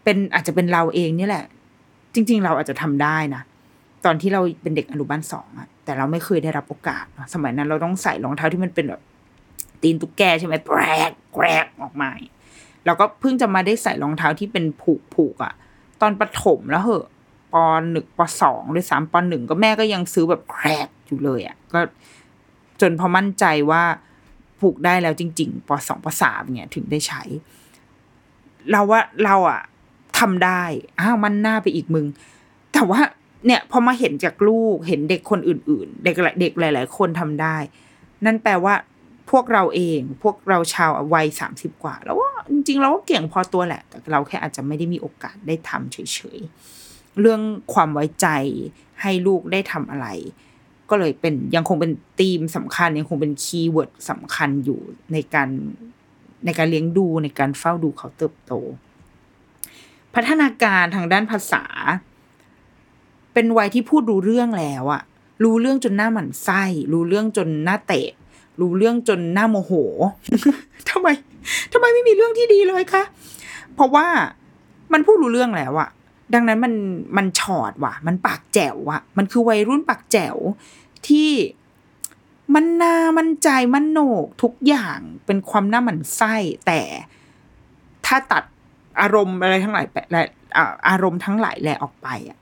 Speaker 1: เป็นอาจจะเป็นเราเองเนี่แหละ จริง ๆ เราอาจจะทำได้นะตอนที่เราเป็นเด็กอนุบาลสองอะแต่เราไม่เคยได้รับโอกาสสมัยนั้นเราต้องใส่รองเท้าที่มันเป็นแบบตีนตุ๊กแกใช่ไหมแกรกแกรกออกมาเราก็เพิ่งจะมาได้ใส่รองเท้าที่เป็นผูกผูกอะตอนประถมแล้วเหอะปหนึ่งปสองด้วยซ้ำปหนึ่งก็แม่ก็ยังซื้อแบบแกรกอยู่เลยอะก็ จนพอมั่นใจว่าผูกได้แล้วจริง ๆปสองปสามเนี่ยถึงได้ใช้ เราว่าเราอะทำได้อ้าวมันหน้าไปอีกมึง แต่ว่าเนี่ยพอมาเห็นจากลูกเห็นเด็กคนอื่น ๆ เด็กหลายเด็กหลาย ๆ คนทำได้ นั่นแปลว่าพวกเราเองพวกเราชาววัยสามสิบกว่า แล้วว่าจริง ๆ เราก็เก่งพอตัวแหละ แต่เราแค่อาจจะไม่ได้มีโอกาสได้ทำเฉยๆเรื่องความไว้ใจให้ลูกได้ทำอะไร ก็เลยเป็นยังคงเป็นธีมสำคัญ ยังคงเป็น keyword สำคัญอยู่ในการในการเลี้ยงดูในการเฝ้าดูเขาเติบโต พัฒนาการทางด้านภาษา เป็นวัยที่พูดรู้เรื่องแล้วอะรู้เรื่องจนน่าหมั่นไส้ รู้เรื่องจนน่าเตะ รู้เรื่องจนน่าโมโหทำไมทำไมไม่มีเรื่องที่ดีเลยคะเพราะว่ามันพูดรู้เรื่องแล้วอะ ดังนั้นมันมันฉอดว่ะ มันปากแจ๋วว่ะ มันคือวัยรุ่นปากแจ๋วที่มันนามันใจมันโหนกทุกอย่างเป็นความหน้าหมันไส้ แต่ถ้าตัดอารมณ์อะไรทั้งหลายและอารมณ์ทั้งหลายแหละออกไปอะ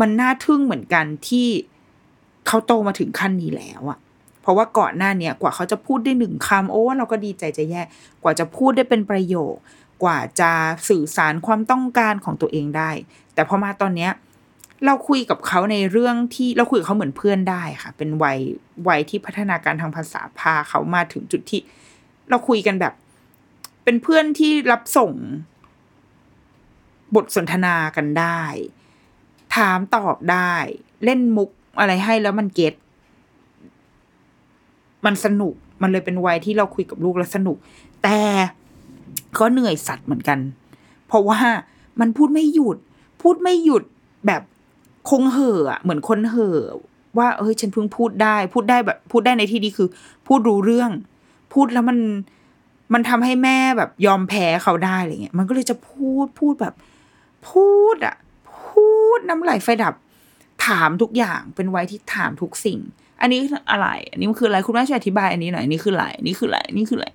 Speaker 1: มันน่าทึ่งเหมือนกันที่เขาโตมาถึงขั้นนี้แล้วอะ เพราะว่าก่อนหน้าเนี้ยกว่าเขาจะพูดได้หนึ่งคำโอ้เราก็ดีใจจะแย่กว่าจะพูดได้เป็นประโยค กว่าจะสื่อสารความต้องการของตัวเองได้ แต่พอมาตอนเนี้ยเราคุยกับเขาในเรื่องที่เราคุยกับเขาเหมือนเพื่อนได้ค่ะ เป็นวัยวัยที่พัฒนาการทางภาษาพาเขามาถึงจุดที่ เราคุยกันแบบ เป็นเพื่อนที่รับส่ง บทสนทนากันได้ ถามตอบได้ เล่นมุกอะไรให้แล้วมันเก็ตมันสนุกมันเลยเป็นวัยที่เราคุยกับลูกแล้วสนุก แต่ ก็เหนื่อยสัตว์เหมือนกัน เพราะว่ามันพูดไม่หยุด พูดไม่หยุดแบบคงเห่อเหมือนคนเห่อว่าเอ้ยฉันเพิ่งพูดได้ พูดได้แบบ พูดได้ในที่นี้คือ พูดรู้เรื่อง พูดแล้วมันมันทำให้แม่แบบยอมแพ้เขาได้อะไรเงี้ย มันก็เลยจะพูดพูดแบบ พูดอะพูดน้ำไหลไฟดับ ถามทุกอย่างเป็นไว้ที่ถามทุกสิ่ง อันนี้อะไร อันนี้มันคืออะไรคุณแม่ช่วยอธิบายอันนี้หน่อยนนี้คืออะไรนนี้คืออะไรนนี้คืออะไร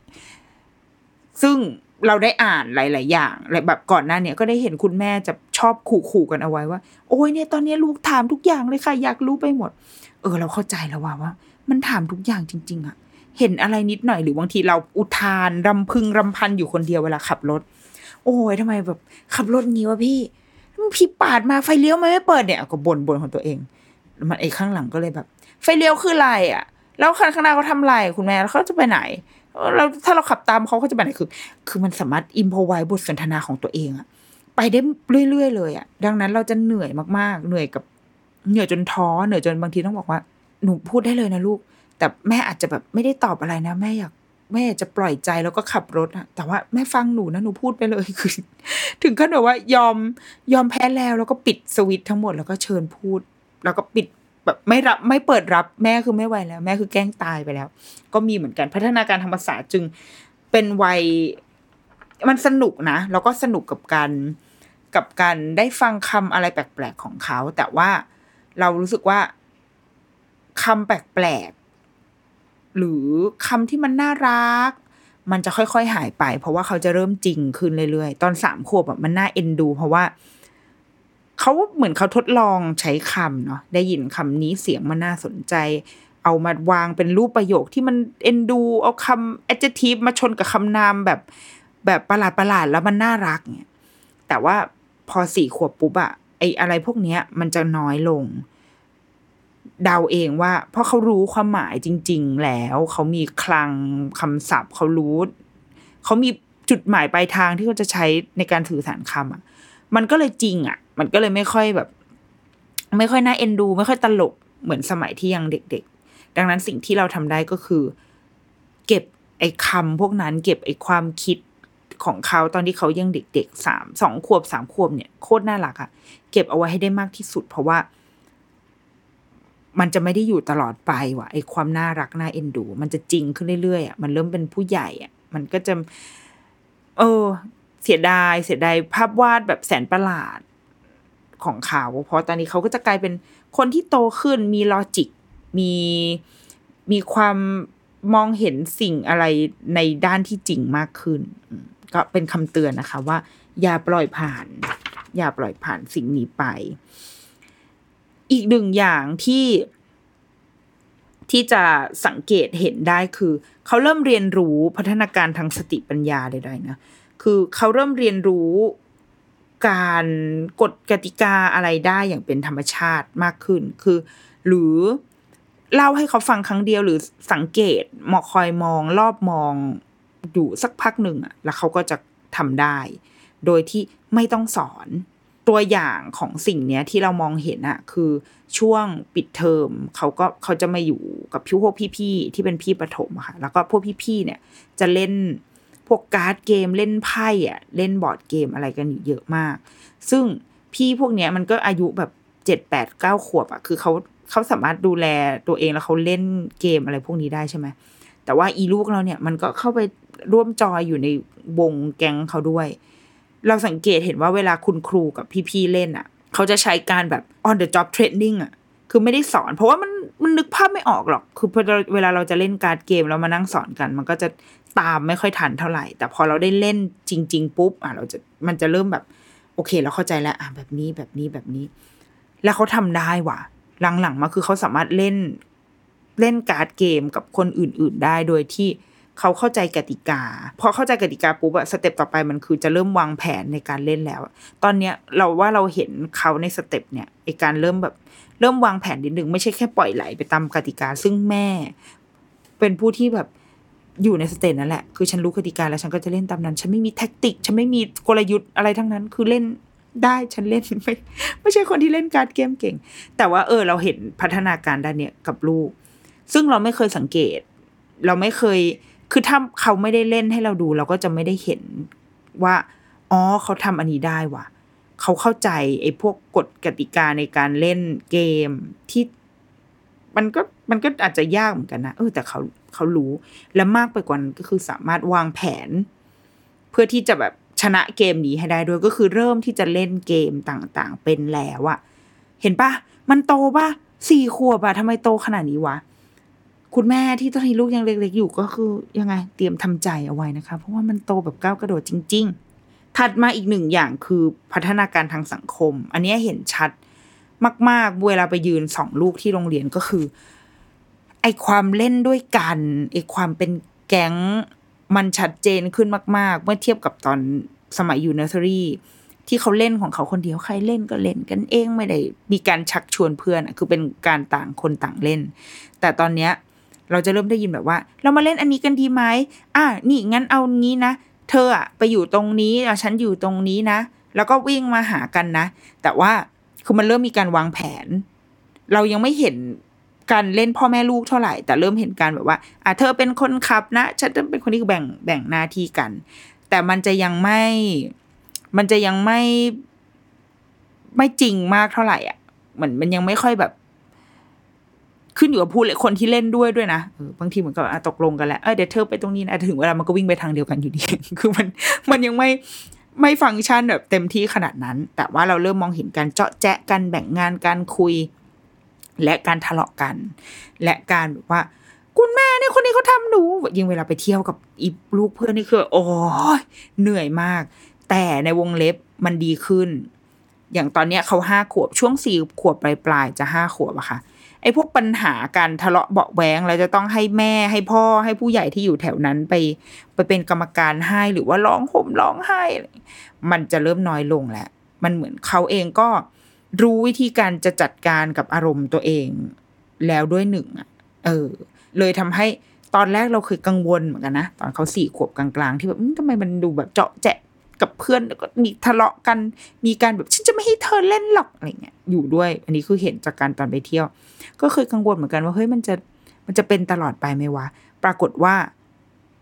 Speaker 1: ซึ่ง เราได้อ่านหลาย ๆ อย่างแบบก่อนหน้าเนี่ยก็ได้เห็นคุณแม่จะชอบขู่ๆกันเอาไว้ว่า โอ้ยเนี่ยตอนนี้ลูกถามทุกอย่างเลยค่ะ อยากรู้ไปหมด เออ เราเข้าใจแล้วว่าว่า มันถามทุกอย่างจริง ๆอะเห็นอะไรนิดหน่อยหรือบางทีเราอุทานรำพึงรำพันอยู่คนเดียวเวลาขับรถ โอ้ยทำไมแบบขับรถงี้วะพี่พี่ปาดมาไฟเลี้ยวมันไม่เปิดเนี่ยก็บ่นบนของตัวเองมันไอ้ข้างหลังก็เลยแบบ ไฟเลี้ยวคืออะไรอะ แล้วคันข้างหน้าเขาทำอะไรคุณแม่แล้วเขาจะไปไหน เราถ้าเราขับตามเขาเขาจะไปไหนคือ คือมันสามารถอิมพอไว้บทสนทนาของตัวเองอะไปได้เรื่อยๆเลยอะดังนั้นเราจะเหนื่อยมากๆ เหนื่อยกับเหนื่อยจนท้อเหนื่อยจนบางทีต้องบอกว่า หนูพูดได้เลยนะลูก แต่แม่อาจจะแบบไม่ได้ตอบอะไรนะ แม่อยากแม่อยากจะปล่อยใจแล้วก็ขับรถอะแต่ว่าแม่ฟังหนูนะหนูพูดไปเลยคือ ถึงขั้นแบบว่ายอมยอมแพ้แล้วแล้วก็ปิดสวิตทั้งหมดแล้วก็เชิญพูด แล้วก็ปิด แบบไม่รับไม่เปิดรับแม่คือไม่ไหวแล้ว แม่คือแกล้งตายไปแล้ว ก็มีเหมือนกันพัฒนาการทางภาษาจึงเป็นวัยมันสนุกนะ แล้วก็สนุกกับการกับการได้ฟังคำอะไรแปลกๆของเขา แต่ว่าเรารู้สึกว่าคำแปลกๆหรือคำที่มันน่ารัก มันจะค่อยๆหายไป เพราะว่าเขาจะเริ่มจริงขึ้นเรื่อยๆ ตอนสามขวบแบบมันน่าเอ็นดู เพราะว่า เขาเหมือนเขาทดลองใช้คำเนาะได้ยินคำนี้เสียงมันน่าสนใจ เอามาวางเป็นรูปประโยคที่มันเอ็นดู เอาคำ adjective มาชนกับคำนามแบบแบบประหลาดประหลาดแล้วมันน่ารักเนี่ยแต่ว่าพอสี่ขวบปุ๊บอะไออะไรพวกเนี้ย มันจะน้อยลง เดาเองว่า เพราะเขารู้ความหมายจริง ๆ แล้วเขามีคลังคำศัพท์เขารู้เขามีจุดหมายปลายทางที่เขาจะใช้ในการสื่อสารคำอะ มันก็เลยจริงอะมันก็เลยไม่ค่อยแบบ ไม่ค่อยน่าเอ็นดู ไม่ค่อยตลกเหมือนสมัยที่ยังเด็ก ๆ ดังนั้นสิ่งที่เราทำได้ก็คือ เก็บไอ้คำพวกนั้น เก็บไอ้ความคิดของเขาตอนที่เขายังเด็กๆสามสองขวบสามขวบเนี่ยโคตรน่ารักอะเก็บเอาไว้ให้ได้มากที่สุด เพราะว่า มันจะไม่ได้อยู่ตลอดไปว่ะไอ้ความน่ารักน่าเอ็นดู มันจะจริงขึ้นเรื่อยๆอะมันเริ่มเป็นผู้ใหญ่อะ มันก็จะ เออ เสียดายเสียดายภาพวาดแบบแสนประหลาดของเขา เพราะตอนนี้เขาก็จะกลายเป็นคนที่โตขึ้นมีลอจิกมีมีความมองเห็นสิ่งอะไรในด้านที่จริงมากขึ้น ก็เป็นคำเตือนนะคะว่า อย่าปล่อยผ่าน อย่าปล่อยผ่านสิ่งนี้ไป อีกหนึ่งอย่างที่ ที่จะสังเกตเห็นได้คือ เขาเริ่มเรียนรู้พัฒนาการทางสติปัญญาใดๆนะ คือเขาเริ่มเรียนรู้การกฎกติกาอะไรได้อย่างเป็นธรรมชาติมากขึ้น คือ หรือเล่าให้เขาฟังครั้งเดียวหรือสังเกตมอคอยมองรอบมองอยู่สักพักหนึ่งอะ แล้วเขาก็จะทำได้ โดยที่ไม่ต้องสอนตัวอย่างของสิ่งเนี้ยที่เรามองเห็นอะคือช่วงปิดเทอมเขาก็เขาจะมาอยู่กับพี่พวกพี่ๆที่เป็นพี่ประถมค่ะ แล้วก็พวกพี่ๆเนี่ยจะเล่น พวกการ์ดเกมเล่นไพ่อะเล่นบอร์ดเกมอะไรกันเยอะมาก ซึ่งพี่พวกเนี้ยมันก็อายุแบบเจ็ดแปดเก้าขวบอะคือเขาเขาสามารถดูแลตัวเองแล้วเขาเล่นเกมอะไรพวกนี้ได้ใช่ไหมแต่ว่าอีลูกเราเนี่ยมันก็เข้าไปร่วมจอยอยู่ในวงแก๊งเขาด้วย เราสังเกตเห็นว่าเวลาคุณครูกับพี่ๆเล่นอะ เขาจะใช้การแบบ on the job training อะ คือไม่ได้สอน เพราะว่ามันมันนึกภาพไม่ออกหรอก คือเวลาเราจะเล่น card game แล้วมานั่งสอนกัน มันก็จะ ตามไม่ค่อยทันเท่าไหร่ แต่พอเราได้เล่นจริง ๆ ปุ๊บอะเราจะมันจะเริ่มแบบ โอเค เราเข้าใจแล้วอะแบบนี้แบบนี้แบบนี้ แล้วเขาทำได้ว่ะ หลังๆมาคือเขาสามารถเล่นเล่น card game กับคนอื่น ๆ ได้โดยที่เขาเข้าใจกติกาพอเข้าใจกติกาปุ๊บอะ step ต่อไปมันคือจะเริ่มวางแผนในการเล่นแล้ว ตอนเนี้ยเราว่าเราเห็นเขาใน step เนี่ยไอการเริ่มแบบเริ่มวางแผนนิดนึงไม่ใช่แค่ปล่อยไหลไปตามกติกา ซึ่งแม่ เป็นผู้ที่แบบ อยู่ใน stage นั่นแหละ คือฉันรู้กติกาแล้วฉันก็จะเล่นตามนั้น ฉันไม่มี tactic ฉันไม่มีกลยุทธ์อะไรทั้งนั้น คือเล่นได้ฉันเล่นไม่ไม่ใช่คนที่เล่น card game เก่ง แต่ว่าเออ เราเห็นพัฒนาการด้านเนี้ยกับลูก ซึ่งเราไม่เคยสังเกต เราไม่เคย คือถ้าเขาไม่ได้เล่นให้เราดู เราก็จะไม่ได้เห็นว่าอ๋อเขาทำอันนี้ได้ว่ะ เขาเข้าใจไอ้พวกกฎกติกาในการเล่นเกมที่มันก็มันก็อาจจะยากเหมือนกันนะเออแต่เขา เขารู้ และมากไปกว่านั้นก็คือสามารถวางแผน เพื่อที่จะแบบชนะเกมนี้ให้ได้ด้วยก็คือเริ่มที่จะเล่นเกมต่างๆ เป็นแล้วอะเห็นปะมันโตปะสี่ขวบอะทำไมโตขนาดนี้วะคุณแม่ที่ตอนนี้ลูกยังเล็กๆอยู่ก็คือยังไงเตรียมทำใจเอาไว้นะคะ เพราะว่ามันโตแบบก้าวกระโดดจริง ๆ ถัดมาอีกหนึ่งอย่างคือพัฒนาการทางสังคม อันนี้เห็นชัดมาก ๆ เวลาไปยืนสองลูกที่โรงเรียนก็คือ ไอความเล่นด้วยกันไอความเป็นแก๊งมันชัดเจนขึ้นมาก ๆ เมื่อเทียบกับตอนสมัยอยู่เนอร์เซอรี่ที่เขาเล่นของเขาคนเดียวใครเล่นก็เล่นกันเองไม่ได้มีการชักชวนเพื่อนอะคือเป็นการต่างคนต่างเล่น แต่ตอนเนี้ยเราจะเริ่มได้ยินแบบว่า เรามาเล่นอันนี้กันดีไหมอะนี่งั้นเอางี้นะ เธออะไปอยู่ตรงนี้ฉันอยู่ตรงนี้นะ แล้วก็วิ่งมาหากันนะ แต่ว่าคือมันเริ่มมีการวางแผน เรายังไม่เห็น การเล่นพ่อแม่ลูกเท่าไหร่ แต่เริ่มเห็นการแบบว่าอะเธอเป็นคนขับนะฉันเป็นคนที่แบ่งแบ่งหน้าที่กัน แต่มันจะยังไม่ มันจะยังไม่ไม่จริงมากเท่าไหร่อะเหมือนมันยังไม่ค่อยแบบ ขึ้นอยู่กับผู้เล่นคนที่เล่นด้วยด้วยนะบางทีเหมือนกับตกลงกันแล้วเเดี๋ยวเธอไปตรงนี้นะถึงเวลามันก็วิ่งไปทางเดียวกันอยู่ดี คือมันมันยังไม่ไม่ฟังก์ชันแบบเต็มที่ขนาดนั้น แต่ว่าเราเริ่มมองเห็นการเจาะแจ๊ะกันแบ่งงานการคุย และการทะเลาะกัน และการแบบว่า คุณแม่เนี่ยคนนี้เขาทำหนูยิ่งเวลาไปเที่ยวกับอีลูกเพื่อนนี่คือ โอ้ยเหนื่อยมาก แต่ในวงเล็บมันดีขึ้น อย่างตอนเนี้ยเขาห้าขวบช่วงสี่ขวบปลายปลายๆจะห้าขวบอะค่ะไอ้พวกปัญหาการทะเลาะเบาะแวงเราจะต้องให้แม่ให้พ่อให้ผู้ใหญ่ที่อยู่แถวนั้นไป ไปเป็นกรรมการให้หรือว่าร้องห่มร้องไห้ มันจะเริ่มน้อยลงแล้วมันเหมือนเขาเองก็ รู้วิธีการจะจัดการกับอารมณ์ตัวเองแล้วด้วยหนึ่งอะเออ เลยทำให้ตอนแรกเราเคยกังวลเหมือนกันนะตอนเขาสี่ขวบกลางๆ ที่แบบทำไมมันดูแบบเจาะแจะกับเพื่อนแล้วก็มีทะเลาะกันมีการแบบฉันจะไม่ให้เธอเล่นหรอกอะไรเงี้ยอยู่ด้วย อันนี้คือเห็นจากการตอนไปเที่ยว ก็เคยกังวลเหมือนกันว่าเฮ้ยมันจะมันจะเป็นตลอดไปไหมวะปรากฏว่า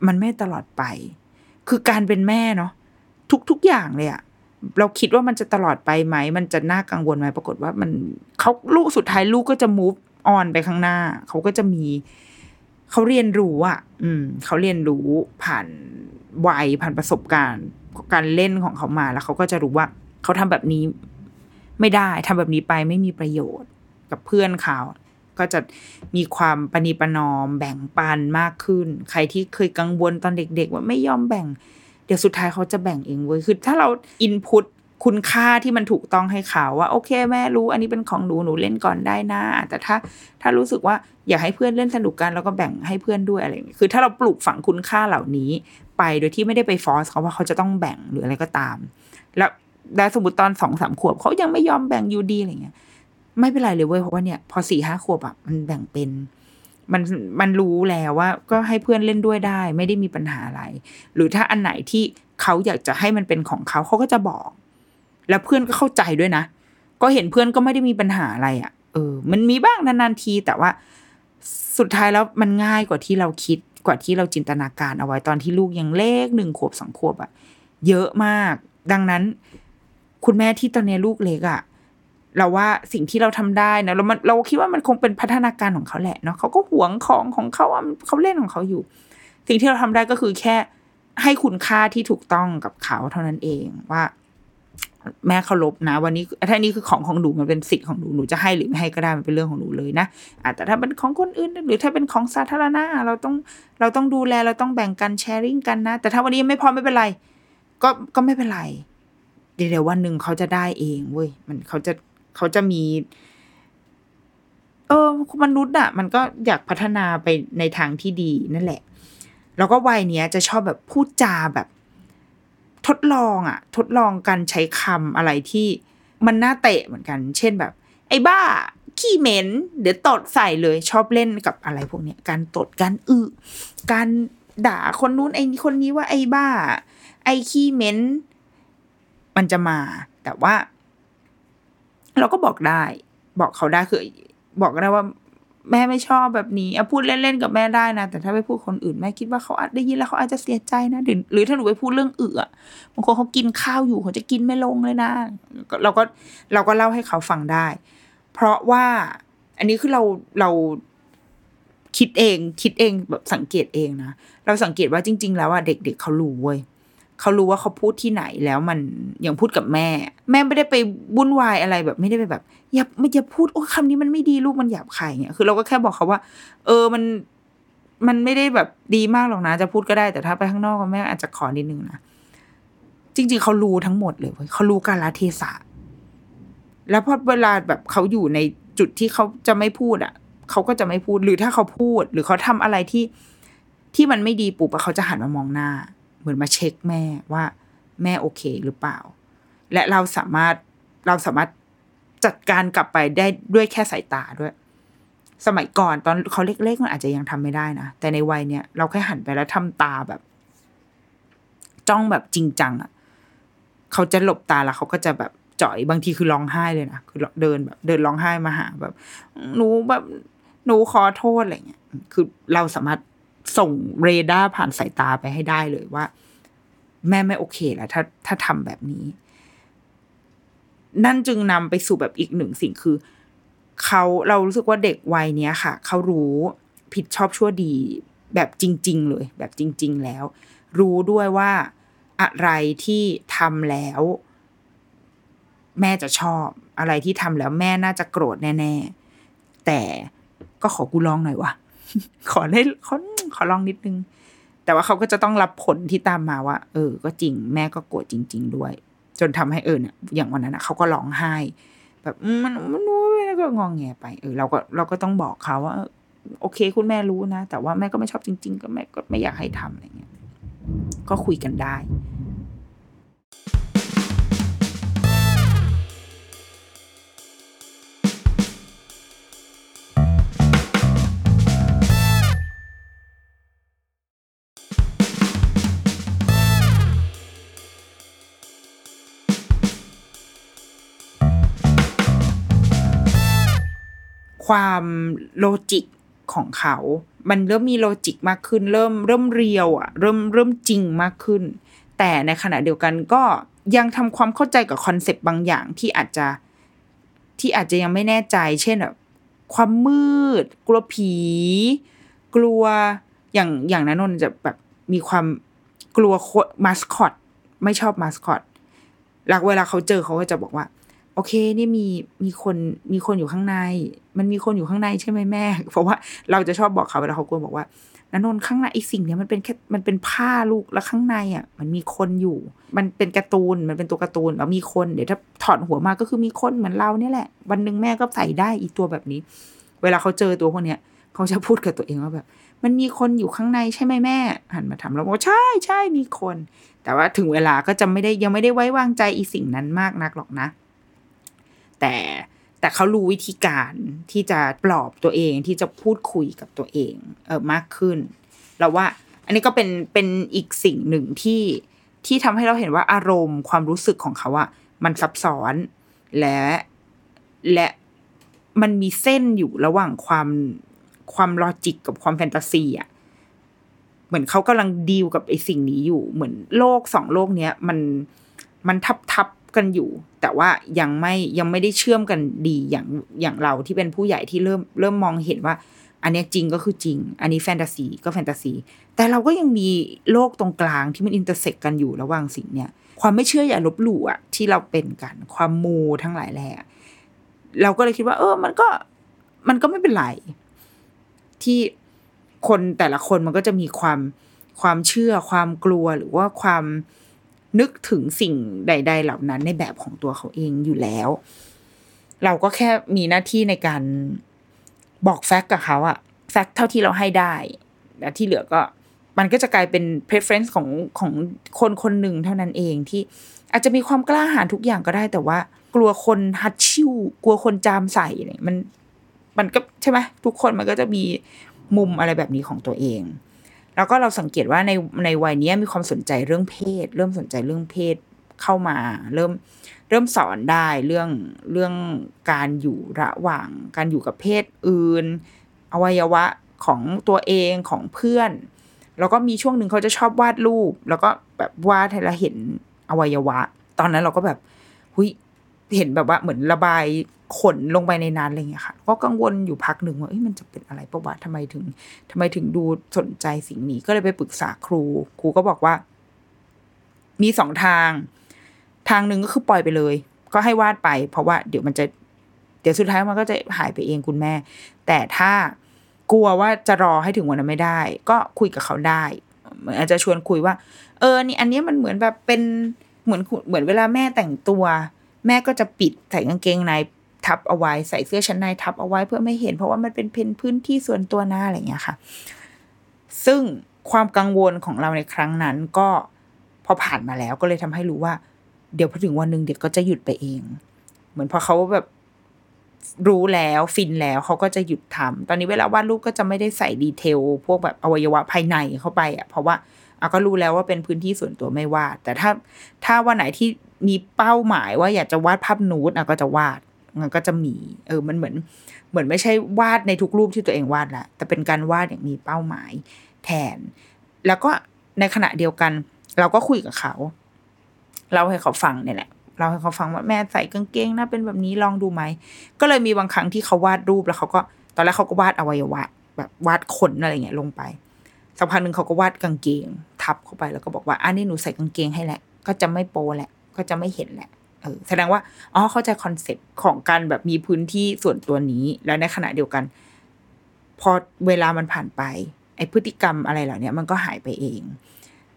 Speaker 1: มันไม่ตลอดไป คือการเป็นแม่เนาะทุกๆอย่างเลยอะ เราคิดว่ามันจะตลอดไปไหม มันจะน่ากังวลไหมปรากฏว่ามันเขาลูกสุดท้ายลูกก็จะ move on ไปข้างหน้า เขาก็จะมีเขาเรียนรู้อะ อืมเขาเรียนรู้ผ่านวัยผ่านประสบการณ์ การเล่นของเขามาแล้วเขาก็จะรู้ว่า เขาทำแบบนี้ไม่ได้ทำแบบนี้ไปไม่มีประโยชน์กับเพื่อนเขาก็จะมีความปณีประนอมแบ่งปันมากขึ้น ใครที่เคยกังวลตอนเด็ก ๆ ว่าไม่ยอมแบ่ง เดี๋ยวสุดท้ายเขาจะแบ่งเองเว้ยคือถ้าเราอินพุตคุณค่าที่มันถูกต้องให้เขาว่า โอเคแม่รู้ อันนี้เป็นของหนูหนูเล่นก่อนได้นะ แต่ถ้าถ้ารู้สึกว่าอยากให้เพื่อนเล่นสนุกกันแล้วก็แบ่งให้เพื่อนด้วยอะไรอย่างเงี้ยคือถ้าเราปลูกฝังคุณค่าเหล่านี้ ไปโดยที่ไม่ได้ไปฟอสเขาว่าเขาจะต้องแบ่งหรืออะไรก็ตาม แล้วแล้วสมมติตอนสองสามขวบเขายังไม่ยอมแบ่งอยู่ดีอะไรเงี้ย ไม่เป็นไรเลยเว้ยเพราะว่าเนี่ยพอสี่ห้าขวบอะมันแบ่งเป็น มันมันรู้แล้วว่า ก็ให้เพื่อนเล่นด้วยได้ ไม่ได้มีปัญหาอะไร หรือถ้าอันไหนที่เขาอยากจะให้มันเป็นของเขาเขาก็จะบอก แล้วเพื่อนก็เข้าใจด้วยนะ ก็เห็นเพื่อนก็ไม่ได้มีปัญหาอะไรอะ่ะ เออ มันมีบ้างนานๆทีแต่ว่าสุดท้ายแล้วมันง่ายกว่าที่เราคิดกว่าที่เราจินตนาการเอาไว้ตอนที่ลูกยังเล็กหนึ่งขวบสองขวบอะ่ะเยอะมาก ดังนั้น คุณแม่ที่ตอนนี้ลูกเล็กอะ่ะ เราว่าสิ่งที่เราทำได้นะเรามันเราคิดว่ามันคงเป็นพัฒนาการของเขาแหละเนาะเขาก็หวงของของเขาเขาเล่นของเขาอยู่ สิ่งที่เราทำได้ก็คือแค่ให้คุณค่าที่ถูกต้องกับเขาเท่านั้นเองว่า แม่เคารพนะ วันนี้ถ้านี่คือของของหนูมันเป็นสิทธิ์ของหนูหนูจะให้หรือไม่ให้ก็ได้มันเป็นเรื่องของหนูเลยนะอะแต่ถ้าเป็นของคนอื่น หรือถ้าเป็นของสาธารณะเราต้องเราต้องดูแลเราต้องแบ่งกันแชร์ริ่งกันนะ แต่ถ้าวันนี้ยังไม่พอไม่เป็นไร ก็ก็ไม่เป็นไรเดี๋ยววันหนึ่งเขาจะได้เองเว้ยมันเขาจะ เขาจะมี เออมนุษย์อะมันก็อยากพัฒนาไปในทางที่ดีนั่นแหละ แล้วก็วัยเนี้ยจะชอบแบบพูดจาแบบ ทดลองอะทดลองการใช้คำอะไรที่มันน่าเตะเหมือนกัน เช่นแบบ ไอ้บ้าขี้เหม็น เดี๋ยวตดใส่เลยชอบเล่นกับอะไรพวกเนี้ยการตดการอึการด่าคนนู้นไอ้คนนี้ว่าไอ้บ้า ไอ้ขี้เหม็นมันจะมา แต่ว่า เราก็บอกได้ บอกเขาได้คือ บอกได้ว่า แม่ไม่ชอบแบบนี้อะพูดเล่นๆกับแม่ได้นะ แต่ถ้าไปพูดคนอื่นแม่คิดว่าเขาอาจได้ยินแล้วเขาอาจจะเสียใจนะหรือถ้าหนูไปพูดเรื่องอื่อะบางคนเขากินข้าวอยู่เขาจะกินไม่ลงเลยนะ เราก็เราก็เล่าให้เขาฟังได้ เพราะว่าอันนี้คือเราเราคิดเองคิดเองแบบสังเกตเองนะ เราสังเกตว่าจริง ๆ แล้วอะเด็กๆเขารู้เว้ย เขารู้ว่าเขาพูดที่ไหนแล้วมันอย่างพูดกับแม่ แม่ไม่ได้ไปวุ่นวายอะไรแบบไม่ได้ไปแบบอย่าไม่อย่าพูดโอ้คำนี้มันไม่ดีลูกมันหยาบคายเงี้ยคือเราก็แค่บอกเขาว่า เออมันมันไม่ได้แบบดีมากหรอกนะ จะพูดก็ได้แต่ถ้าไปข้างนอกแม่อาจจะขอนิดนึงนะจริง ๆ เขารู้ทั้งหมดเลยเว้ยเขารู้กาลเทศะ แล้วพอเวลาแบบเขาอยู่ในจุดที่เขาจะไม่พูดอะเขาก็จะไม่พูดหรือถ้าเขาพูด หรือเขาทำอะไรที่ที่มันไม่ดีปุ๊บเขาจะหันมามองหน้า เหมือนมาเช็คแม่ว่าแม่โอเคหรือเปล่า และเราสามารถเราสามารถจัดการกลับไปได้ด้วยแค่สายตาด้วย สมัยก่อนตอนเขาเล็กๆมันอาจจะยังทำไม่ได้นะ แต่ในวัยเนี้ยเราแค่หันไปแล้วทำตาแบบ จ้องแบบจริงจังอะเขาจะหลบตาแล้วเขาก็จะแบบจ่อยบางทีคือร้องไห้เลยนะคือเดินแบบ เดินร้องไห้มาหาแบบหนูแบบหนูขอโทษอะไรเงี้ยคือเราสามารถ ส่งเรดาร์ผ่านสายตาไปให้ได้เลยว่า แม่ไม่โอเคแล้วถ้าถ้าทำแบบนี้ นั่นจึงนำไปสู่แบบอีกหนึ่งสิ่งคือเขาเรารู้สึกว่าเด็กวัยเนี้ยค่ะ เขารู้ผิดชอบชั่วดีแบบจริง ๆ เลย แบบจริง ๆ แล้ว รู้ด้วยว่าอะไรที่ทำแล้ว แม่จะชอบ อะไรที่ทำแล้วแม่น่าจะโกรธแน่ ๆ แต่ก็ขอกูลองหน่อยวะขอได้ขอ ขอลองนิดนึง แต่ว่าเขาก็จะต้องรับผลที่ตามมาว่า เออ ก็จริงแม่ก็โกรธจริง ๆ ด้วย จนทำให้เออเนี่ยอย่างวันนั้นนะเขาก็ร้องไห้ แบบมันมันนู้แล้วก็งองแงไปเออเราก็เราก็ต้องบอกเขาว่าโอเค คุณแม่รู้นะ แต่ว่าแม่ก็ไม่ชอบจริง ๆ ก็แม่ก็ไม่อยากให้ทำอะไรเงี้ย ก็คุยกันได้ ความ logic ของเขา มันเริ่มมี logic มากขึ้น เริ่มเริ่ม real อะเริ่มเริ่มจริงมากขึ้น แต่ในขณะเดียวกันก็ยังทำความเข้าใจกับ concept บางอย่างที่อาจจะที่อาจจะยังไม่แน่ใจ เช่นแบบความมืด กลัวผี กลัวอย่างอย่างนั้นนนจะแบบมีความกลัวมาสคอตไม่ชอบมาสคอตหลักเวลาเขาเจอเขาก็จะบอกว่า โอเคเนี่ยมีมีคนมีคนอยู่ข้างใน มันมีคนอยู่ข้างในใช่ไหมแม่ เพราะว่าเราจะชอบบอกเขาเวลาเขากลัวบอกว่านันนข้างในไอ้สิ่งเนี้ยมันเป็นแค่มันเป็นผ้าลูกแล้วข้างในอะ มันมีคนอยู่ มันเป็นการ์ตูนมันเป็นตัวการ์ตูนแล้วมีคนเดี๋ยวถ้าถอดหัวมาก็คือมีคนเหมือนเราเนี่ยแหละ วันหนึ่งแม่ก็ใส่ได้อีตัวแบบนี้ เวลาเขาเจอตัวพวกเนี้ยเขาจะพูดกับตัวเองว่าแบบ มันมีคนอยู่ข้างในใช่ไหมแม่ หันมาถามเราบอกใช่ใช่มีคน แต่ว่าถึงเวลาก็จะไม่ได้ยังไม่ได้ไว้วางใจอีสิ่งนั้นมากนักหรอกนะ แต่แต่เขารู้วิธีการที่จะปลอบตัวเองที่จะพูดคุยกับตัวเองเออมากขึ้นเราว่า อันนี้ก็เป็นเป็นอีกสิ่งหนึ่งที่ที่ทำให้เราเห็นว่าอารมณ์ความรู้สึกของเขาอะมันซับซ้อนและและมันมีเส้นอยู่ระหว่างความความลอจิกกับความแฟนตาซีอะเหมือนเขากำลังดีลกับไอ้สิ่งนี้อยู่ เหมือนโลกสองโลกเนี้ยมันมันทับทับ กันอยู่ แต่ว่ายังไม่ยังไม่ได้เชื่อมกันดีอย่างอย่างเราที่เป็นผู้ใหญ่ที่เริ่มเริ่มมองเห็นว่า อันนี้จริงก็คือจริง อันนี้แฟนตาซีก็แฟนตาซี แต่เราก็ยังมีโลกตรงกลางที่มัน intersect กันอยู่ระหว่างสิ่งเนี้ยความไม่เชื่ออย่าลบหลู่อะที่เราเป็นกัน ความมูทั้งหลายแหละเราก็เลยคิดว่า เออ มันก็มันก็ไม่เป็นไร ที่คนแต่ละคนมันก็จะมีความความเชื่อความกลัวหรือว่าความ นึกถึงสิ่งใด ๆ เหล่านั้นในแบบของตัวเขาเองอยู่แล้ว เราก็แค่มีหน้าที่ในการบอกแฟกต์กับเขาอะแฟกต์เท่าที่เราให้ได้และที่เหลือก็มันก็จะกลายเป็น preference ของของคนคนหนึ่งเท่านั้นเองที่อาจจะมีความกล้าหาญทุกอย่างก็ได้แต่ว่า กลัวคนฮัดชิวกลัวคนจามใส่เนี่ยมันมันก็ใช่ไหมทุกคนมันก็จะมีมุมอะไรแบบนี้ของตัวเอง แล้วก็เราสังเกตว่าในในวัยนี้มีความสนใจเรื่องเพศ เริ่มสนใจเรื่องเพศเข้ามา เริ่มเริ่มสอนได้เรื่องเรื่องการอยู่ระหว่าง การอยู่กับเพศอื่น อวัยวะของตัวเองของเพื่อน แล้วก็มีช่วงหนึ่งเขาจะชอบวาดรูป แล้วก็แบบวาดให้เราเห็นอวัยวะ ตอนนั้นเราก็แบบหุยเห็นแบบว่าเหมือนระบาย ขนลงไปในนั้นอะไรเงี้ยค่ะ ก็กังวลอยู่พักหนึ่งว่ามันจะเป็นอะไรประวัติทำไมถึงทำไมถึงดูสนใจสิ่งนี้ ก็เลยไปปรึกษาครู ครูก็บอกว่า มีสองทาง ทางหนึ่งก็คือปล่อยไปเลย ก็ให้วาดไป เพราะว่าเดี๋ยวมันจะ เดี๋ยวสุดท้ายมันก็จะหายไปเองคุณแม่ แต่ถ้ากลัวว่าจะรอให้ถึงวันนั้นไม่ได้ ก็คุยกับเขาได้อาจจะชวนคุยว่า เออ นี่ อันนี้มันเหมือนแบบเป็นเหมือนเหมือนเวลาแม่แต่งตัว แม่ก็จะปิดใส่กางเกงใน ทับเอาไว้ใส่เสื้อชั้นในทับเอาไว้เพื่อไม่เห็น เพราะว่ามันเป็นเพนพื้นที่ส่วนตัวหน้าอะไรอย่างเงี้ยค่ะ ซึ่งความกังวลของเราในครั้งนั้นก็พอผ่านมาแล้วก็เลยทำให้รู้ว่า เดี๋ยวพอถึงวันหนึ่งเด็กก็จะหยุดไปเอง เหมือนพอเขาแบบรู้แล้วฟินแล้วเขาก็จะหยุดทำตอนนี้เวลาวาดรูปก็จะไม่ได้ใส่ดีเทล พวกแบบอวัยวะภายในเข้าไปอะเพราะว่าเอาก็รู้แล้วว่าเป็นพื้นที่ส่วนตัวไม่วาด แต่ถ้าถ้าวันไหนที่มีเป้าหมายว่าอยากจะวาดภาพนูดอะก็จะวาด มันก็จะมีเออมันเหมือนเหมือนไม่ใช่วาดในทุกรูปที่ตัวเองวาดละแต่เป็นการวาดอย่างมีเป้าหมายแทน แล้วก็ในขณะเดียวกัน เราก็คุยกับเขาเล่าให้เขาฟังเนี่ยแหละเราให้เขาฟังว่าแม่ใส่กางเกงนะเป็นแบบนี้ลองดูไหม ก็เลยมีบางครั้งที่เขาวาดรูปแล้วเขาก็ตอนแรกเขาก็วาดอวัยวะ แบบวาดขนอะไรเงี้ยลงไปสักพักหนึ่งเขาก็วาดกางเกง ทับเข้าไปแล้วก็บอกว่าอันนี้หนูใส่กางเกงให้แหละ ก็จะไม่โป๊แหละ ก็จะไม่เห็นแหละ เออแสดงว่าอ๋อเข้าใจ concept ของการแบบมีพื้นที่ส่วนตัวนี้ แล้วในขณะเดียวกัน พอเวลามันผ่านไป ไอ้พฤติกรรมอะไรเหล่านี้มันก็หายไปเอง